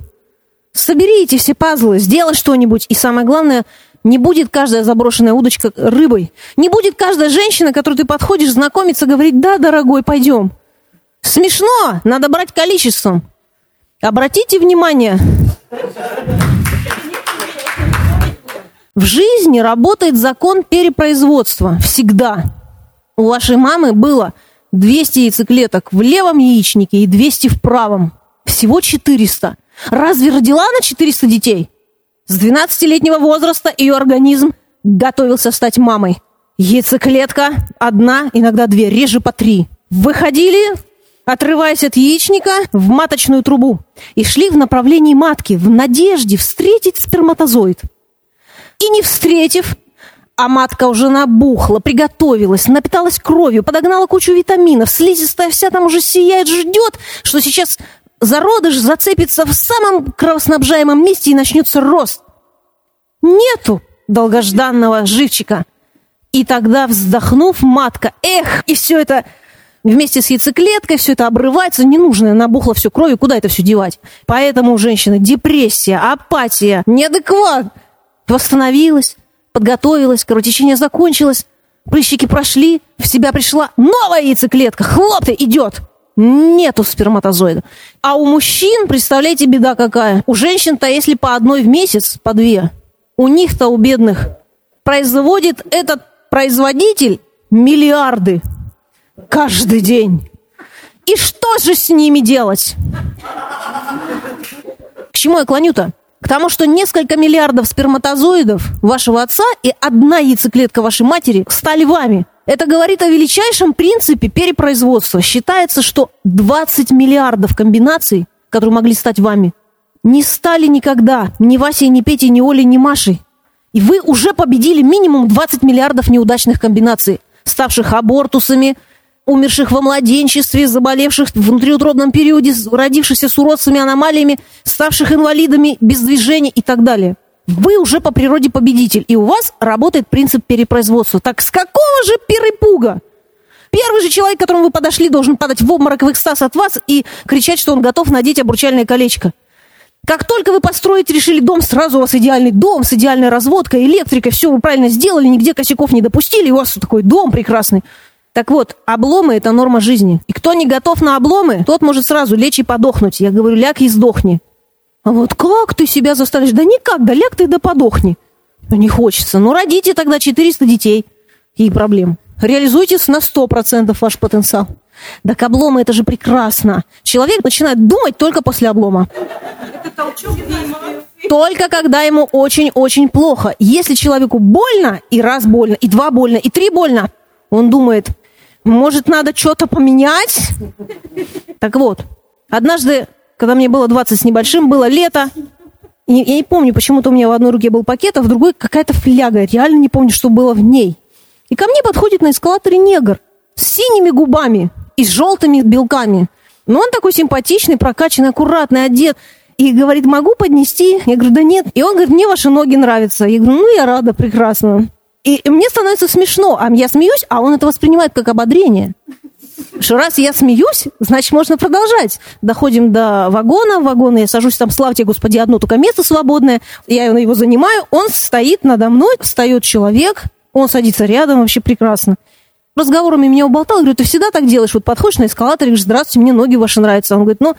Собери эти все пазлы, сделай что-нибудь. И самое главное, не будет каждая заброшенная удочка рыбой. Не будет каждая женщина, к которой ты подходишь, знакомиться, говорить, да, дорогой, пойдем. Смешно, надо брать количеством. Обратите внимание, в жизни работает закон перепроизводства. Всегда. У вашей мамы было 200 яйцеклеток в левом яичнике и 200 в правом. Всего 400. Разве родила она 400 детей? С 12-летнего возраста ее организм готовился стать мамой. Яйцеклетка одна, иногда две, реже по три. Выходили, отрываясь от яичника, в маточную трубу и шли в направлении матки в надежде встретить сперматозоид. И не встретив, а матка уже набухла, приготовилась, напиталась кровью, подогнала кучу витаминов, слизистая вся там уже сияет, ждет, что сейчас зародыш зацепится в самом кровоснабжаемом месте и начнется рост. Нету долгожданного живчика. И тогда, вздохнув, матка, эх, и все это вместе с яйцеклеткой, все это обрывается, ненужное, набухло все кровью, куда это все девать? Поэтому у женщины депрессия, апатия, неадекват. Восстановилась, подготовилась, кровотечение закончилось, прыщики прошли, в себя пришла новая яйцеклетка, хлоп ты, идет. Нету сперматозоида. А у мужчин, представляете, беда какая. У женщин-то, если по одной в месяц, по две, у них-то, у бедных, производит этот производитель миллиарды каждый день. И что же с ними делать? К чему я клоню-то? К тому, что несколько миллиардов сперматозоидов вашего отца и одна яйцеклетка вашей матери стали вами. Это говорит о величайшем принципе перепроизводства. Считается, что 20 миллиардов комбинаций, которые могли стать вами, не стали никогда ни Васей, ни Петей, ни Олей, ни Машей. И вы уже победили минимум 20 миллиардов неудачных комбинаций, ставших абортусами, умерших во младенчестве, заболевших в внутриутробном периоде, родившихся с уродствами, аномалиями, ставших инвалидами без движения и так далее. Вы уже по природе победитель, и у вас работает принцип перепроизводства. Так с какого же перепуга? Первый же человек, к которому вы подошли, должен падать в обморок в экстаз от вас и кричать, что он готов надеть обручальное колечко. Как только вы построить решили дом, сразу у вас идеальный дом с идеальной разводкой, электрикой, все вы правильно сделали, нигде косяков не допустили, и у вас такой дом прекрасный. Так вот, обломы – это норма жизни. И кто не готов на обломы, тот может сразу лечь и подохнуть. Я говорю, ляг и сдохни. А вот как ты себя заставишь? Да никак, да ляг ты да подохни. Ну, не хочется. Ну, родите тогда 400 детей. И проблем. Реализуйте на 100% ваш потенциал. Так обломы – это же прекрасно. Человек начинает думать только после облома. Только когда ему очень-очень плохо. Если человеку больно, и раз больно, и два больно, и три больно, он думает, может, надо что-то поменять? Так вот, однажды, когда мне было 20 с небольшим, было лето, я не помню, почему-то у меня в одной руке был пакет, а в другой какая-то фляга. Я реально не помню, что было в ней. И ко мне подходит на эскалаторе негр с синими губами и с желтыми белками. Но он такой симпатичный, прокачанный, аккуратный, одет. И говорит, могу поднести? Я говорю, да нет. И он говорит, мне ваши ноги нравятся. Я говорю, ну я рада, прекрасно. И мне становится смешно, а я смеюсь, а он это воспринимает как ободрение. Что раз я смеюсь, значит, можно продолжать. Доходим до вагона, вагона, я сажусь там, слава тебе, Господи, одно только место свободное, я его занимаю, он стоит надо мной, встает человек, он садится рядом, вообще прекрасно. Разговорами меня уболтал, говорю, ты всегда так делаешь, вот подходишь на эскалатор, говоришь, здравствуйте, мне ноги ваши нравятся. Он говорит, ну,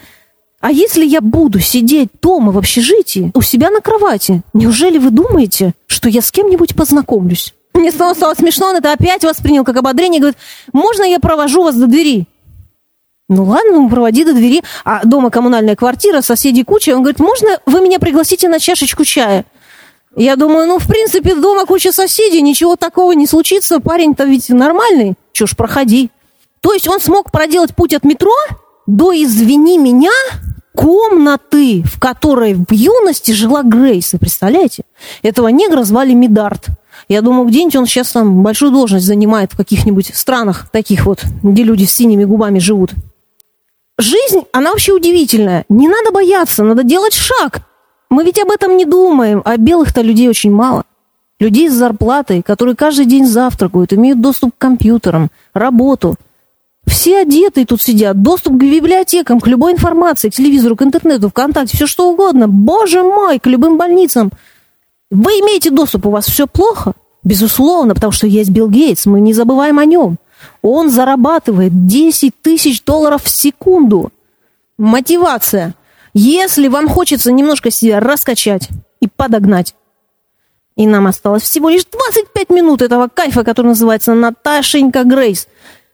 а если я буду сидеть дома в общежитии, у себя на кровати, неужели вы думаете, что я с кем-нибудь познакомлюсь? Мне снова стало смешно, он это опять воспринял как ободрение. Говорит, можно я провожу вас до двери? Ну ладно, ну проводи до двери. А дома коммунальная квартира, соседи куча. Он говорит, можно вы меня пригласите на чашечку чая? Я думаю, ну, в принципе, дома куча соседей, ничего такого не случится. Парень-то ведь нормальный. Чё ж, проходи. То есть он смог проделать путь от метро до «Извини меня» комнаты, в которой в юности жила Грейс. Вы представляете? Этого негра звали Медарт. Я думаю, где-нибудь он сейчас там большую должность занимает в каких-нибудь странах таких вот, где люди с синими губами живут. Жизнь, она вообще удивительная. Не надо бояться, надо делать шаг. Мы ведь об этом не думаем, а белых-то людей очень мало. Людей с зарплатой, которые каждый день завтракают, имеют доступ к компьютерам, работу. Все одетые тут сидят, доступ к библиотекам, к любой информации, к телевизору, к интернету, ВКонтакте, все что угодно. Боже мой, к любым больницам – вы имеете доступ, у вас все плохо? Безусловно, потому что есть Билл Гейтс, мы не забываем о нем. Он зарабатывает 10 тысяч долларов в секунду. Мотивация. Если вам хочется немножко себя раскачать и подогнать, и нам осталось всего лишь 25 минут этого кайфа, который называется Наташенька Грейс.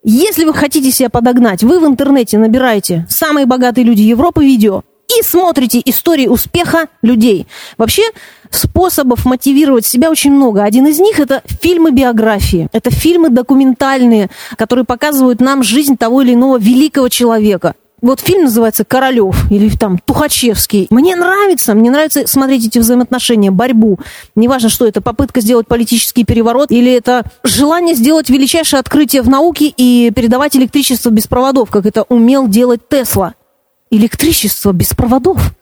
Если вы хотите себя подогнать, вы в интернете набираете «Самые богатые люди Европы» видео и смотрите истории успеха людей. Вообще, способов мотивировать себя очень много. Один из них это фильмы-биографии. Это фильмы документальные, которые показывают нам жизнь того или иного великого человека. Вот фильм называется «Королев» или там «Тухачевский». Мне нравится, мне нравится смотреть эти взаимоотношения, борьбу. Неважно, что это, попытка сделать политический переворот или это желание сделать величайшее открытие в науке и передавать электричество без проводов, как это умел делать Тесла. Электричество без проводов.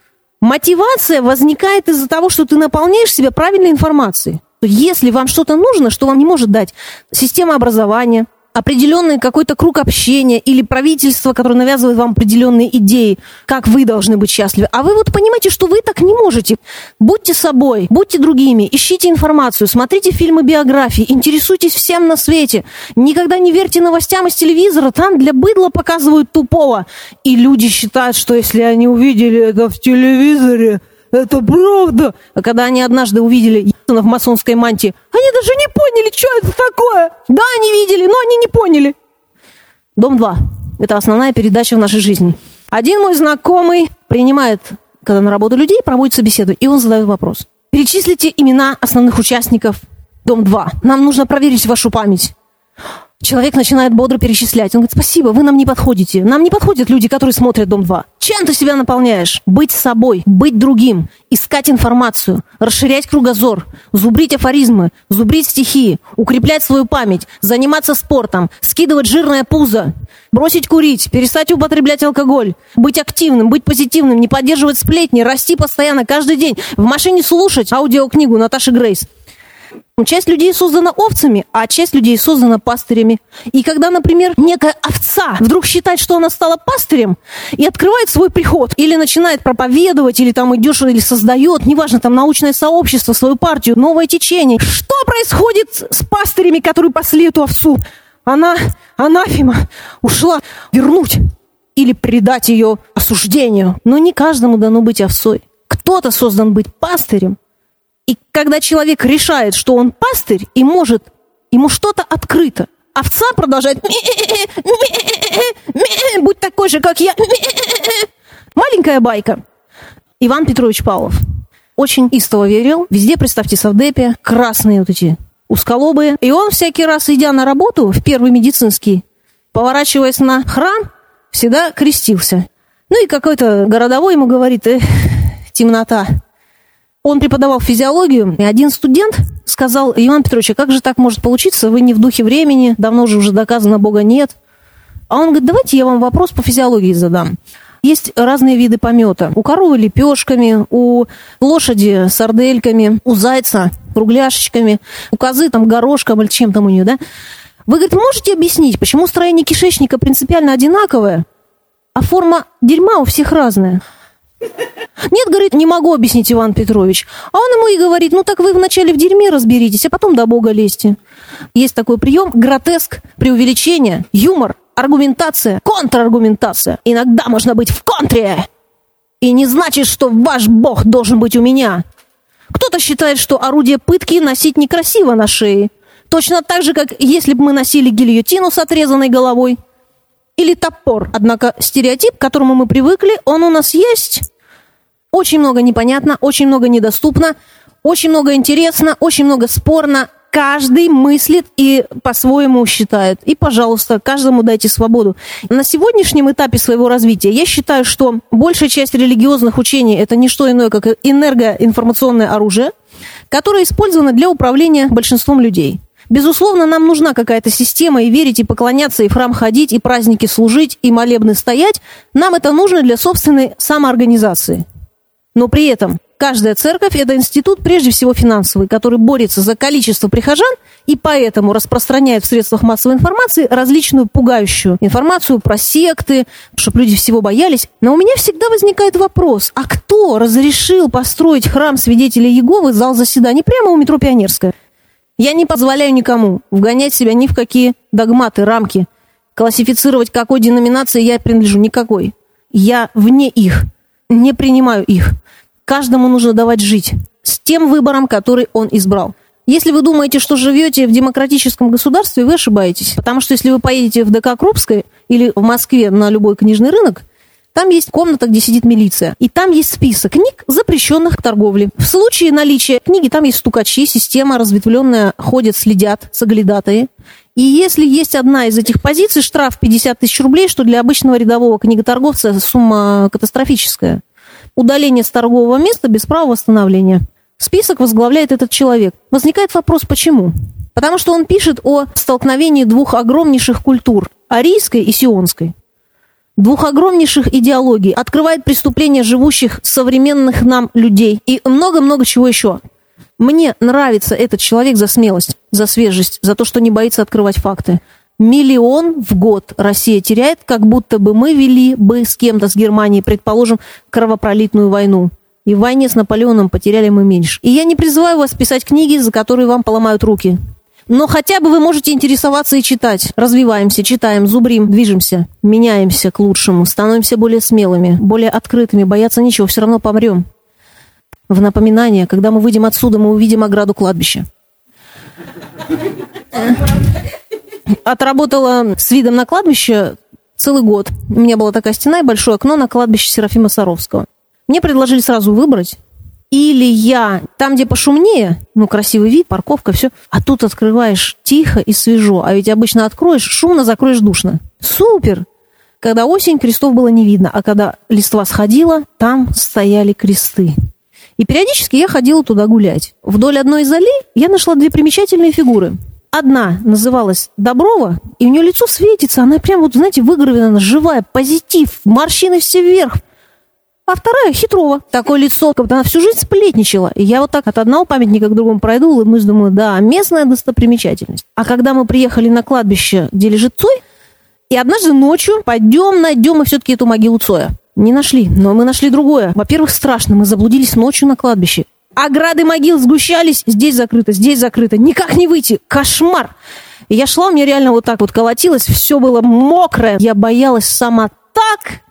Мотивация возникает из-за того, что ты наполняешь себя правильной информацией. Если вам что-то нужно, что вам не может дать система образования, определенный какой-то круг общения или правительство, которое навязывает вам определенные идеи, как вы должны быть счастливы. А вы вот понимаете, что вы так не можете. Будьте собой, будьте другими, ищите информацию, смотрите фильмы биографии, интересуйтесь всем на свете. Никогда не верьте новостям из телевизора, там для быдла показывают тупого. И люди считают, что если они увидели это в телевизоре, это правда. А когда они однажды увидели в масонской мантии, они даже не поняли, что это такое. Да, они видели, но они не поняли. Дом 2. Это основная передача в нашей жизни. Один мой знакомый принимает, когда на работу людей, проводит собеседу, и он задает вопрос. Перечислите имена основных участников Дом 2. Нам нужно проверить вашу память. Человек начинает бодро перечислять. Он говорит, спасибо, вы нам не подходите. Нам не подходят люди, которые смотрят «Дом-2». Чем ты себя наполняешь? Быть собой, быть другим, искать информацию, расширять кругозор, зубрить афоризмы, зубрить стихи, укреплять свою память, заниматься спортом, скидывать жирное пузо, бросить курить, перестать употреблять алкоголь, быть активным, быть позитивным, не поддерживать сплетни, расти постоянно, каждый день, в машине слушать аудиокнигу Наташи Грейс. Часть людей создана овцами, а часть людей создана пастырями. И когда, например, некая овца вдруг считает, что она стала пастырем, и открывает свой приход, или начинает проповедовать, или там идешь, или создает, неважно, там научное сообщество, свою партию, новое течение. Что происходит с пастырями, которые пасли эту овцу? Она, анафима, ушла вернуть или предать ее осуждению. Но не каждому дано быть овцой. Кто-то создан быть пастырем, и когда человек решает, что он пастырь и может, ему что-то открыто, овца продолжает будь такой же, как я. Маленькая байка. Иван Петрович Павлов очень истово верил. Везде, представьте, совдепе, красные вот эти узколобые. И он всякий раз, идя на работу в первый медицинский, поворачиваясь на храм, всегда крестился. Ну и какой-то городовой ему говорит, э, темнота, он преподавал физиологию, и один студент сказал, Иван Петрович, а как же так может получиться? Вы не в духе времени, давно же уже доказано, Бога нет. А он говорит, давайте я вам вопрос по физиологии задам. Есть разные виды помета. У коровы лепешками, у лошади сардельками, у зайца кругляшечками, у козы там горошком или чем там у нее, да? Вы, говорит, можете объяснить, почему строение кишечника принципиально одинаковое, а форма дерьма у всех разная? Нет, говорит, не могу объяснить, Иван Петрович. А он ему и говорит, ну так вы вначале в дерьме разберитесь, а потом до Бога лезьте. Есть такой прием, гротеск, преувеличение, юмор, аргументация, контраргументация. Иногда можно быть в контре. И не значит, что ваш Бог должен быть у меня. Кто-то считает, что орудие пытки носить некрасиво на шее. Точно так же, как если бы мы носили гильотину с отрезанной головой или топор. Однако стереотип, к которому мы привыкли, он у нас есть. Очень много непонятно, очень много недоступно, очень много интересно, очень много спорно. Каждый мыслит и по-своему считает. И, пожалуйста, каждому дайте свободу. На сегодняшнем этапе своего развития я считаю, что большая часть религиозных учений это не что иное, как энергоинформационное оружие, которое использовано для управления большинством людей. Безусловно, нам нужна какая-то система, и верить, и поклоняться, и в храм ходить, и праздники служить, и молебны стоять. Нам это нужно для собственной самоорганизации. Но при этом каждая церковь – это институт, прежде всего финансовый, который борется за количество прихожан и поэтому распространяет в средствах массовой информации различную пугающую информацию про секты, чтобы люди всего боялись. Но у меня всегда возникает вопрос, а кто разрешил построить храм свидетелей Иеговы, зал заседаний прямо у метро Пионерская? Я не позволяю никому вгонять себя ни в какие догматы, рамки, классифицировать, какой деноминации я принадлежу, никакой. Я вне их, не принимаю их. Каждому нужно давать жить с тем выбором, который он избрал. Если вы думаете, что живете в демократическом государстве, вы ошибаетесь. Потому что если вы поедете в ДК Крупской или в Москве на любой книжный рынок, там есть комната, где сидит милиция. И там есть список книг, запрещенных к торговле. В случае наличия книги там есть стукачи, система разветвленная, ходят, следят, соглядатые. И если есть одна из этих позиций, штраф 50 тысяч рублей, что для обычного рядового книготорговца сумма катастрофическая. Удаление с торгового места без права восстановления. Список возглавляет этот человек. Возникает вопрос, почему? Потому что он пишет о столкновении двух огромнейших культур – арийской и сионской. двух огромнейших идеологий, открывает преступления живущих современных нам людей и много-много чего еще. Мне нравится этот человек за смелость, за свежесть, за то, что не боится открывать факты. Миллион в год Россия теряет, как будто бы мы вели бы с кем-то, с Германией, предположим, кровопролитную войну. И в войне с Наполеоном потеряли мы меньше. И я не призываю вас писать книги, за которые вам поломают руки. Но хотя бы вы можете интересоваться и читать. Развиваемся, читаем, зубрим, движемся, меняемся к лучшему, становимся более смелыми, более открытыми, бояться ничего, все равно помрем. В напоминание, когда мы выйдем отсюда, мы увидим ограду кладбища. Отработала с видом на кладбище целый год. У меня была такая стена и большое окно на кладбище Серафима Саровского. Мне предложили сразу выбрать. Или я там, где пошумнее, ну, красивый вид, парковка, все, а тут открываешь тихо и свежо. А ведь обычно откроешь, шумно закроешь душно. Супер! Когда осень, крестов было не видно, а когда листва сходила, там стояли кресты. И периодически я ходила туда гулять. Вдоль одной из аллей я нашла две примечательные фигуры. Одна называлась Доброва, и у нее лицо светится, она прям вот, знаете, выгравирована, живая, позитив, морщины все вверх, а вторая хитрова. Такое лицо, как будто она всю жизнь сплетничала. И я вот так от одного памятника к другому пройду, улыбнусь, думаю, да, местная достопримечательность. А когда мы приехали на кладбище, где лежит Цой, и однажды ночью пойдем, найдем мы все-таки эту могилу Цоя. Не нашли, но мы нашли другое. Во-первых, страшно, мы заблудились ночью на кладбище. Ограды могил сгущались, здесь закрыто, здесь закрыто, никак не выйти, кошмар. Я шла, у меня реально вот так вот колотилось, все было мокрое. Я боялась сама так,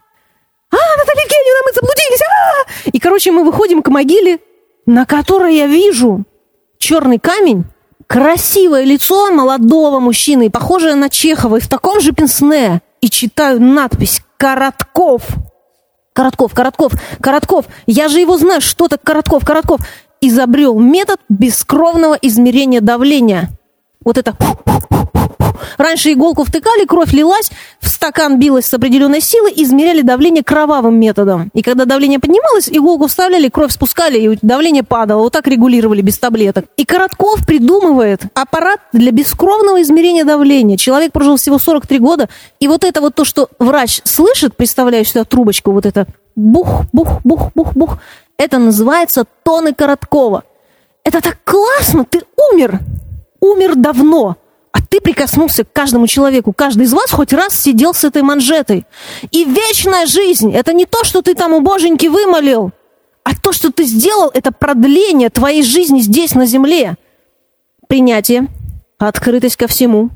а, Наталья Евгеньевна, мы заблудились! А! И, короче, мы выходим к могиле, на которой я вижу черный камень, красивое лицо молодого мужчины, похожее на Чехова, и в таком же пенсне. И читаю надпись «Коротков». Коротков, Коротков, Коротков. Я же его знаю, что так Коротков, Коротков. Изобрел метод бескровного измерения давления. Вот это Раньше иголку втыкали, кровь лилась, в стакан билась с определенной силой, измеряли давление кровавым методом. И когда давление поднималось, иголку вставляли, кровь спускали, и давление падало. Вот так регулировали без таблеток. И Коротков придумывает аппарат для бескровного измерения давления. Человек прожил всего 43 года, и вот это вот то, что врач слышит, представляю сюда трубочку, вот это бух, бух, бух, бух, бух, это называется тоны Короткова. Это так классно, ты умер. Умер давно. Ты прикоснулся к каждому человеку. Каждый из вас хоть раз сидел с этой манжетой. И вечная жизнь – это не то, что ты там у боженьки вымолил, а то, что ты сделал, это продление твоей жизни здесь, на земле. Принятие, открытость ко всему,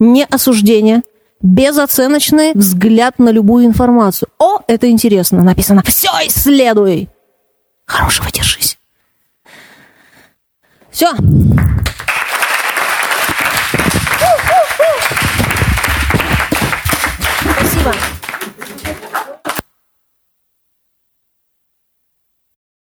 не осуждение, безоценочный взгляд на любую информацию. О, это интересно. Написано «Все исследуй». Хорошего держись. Все.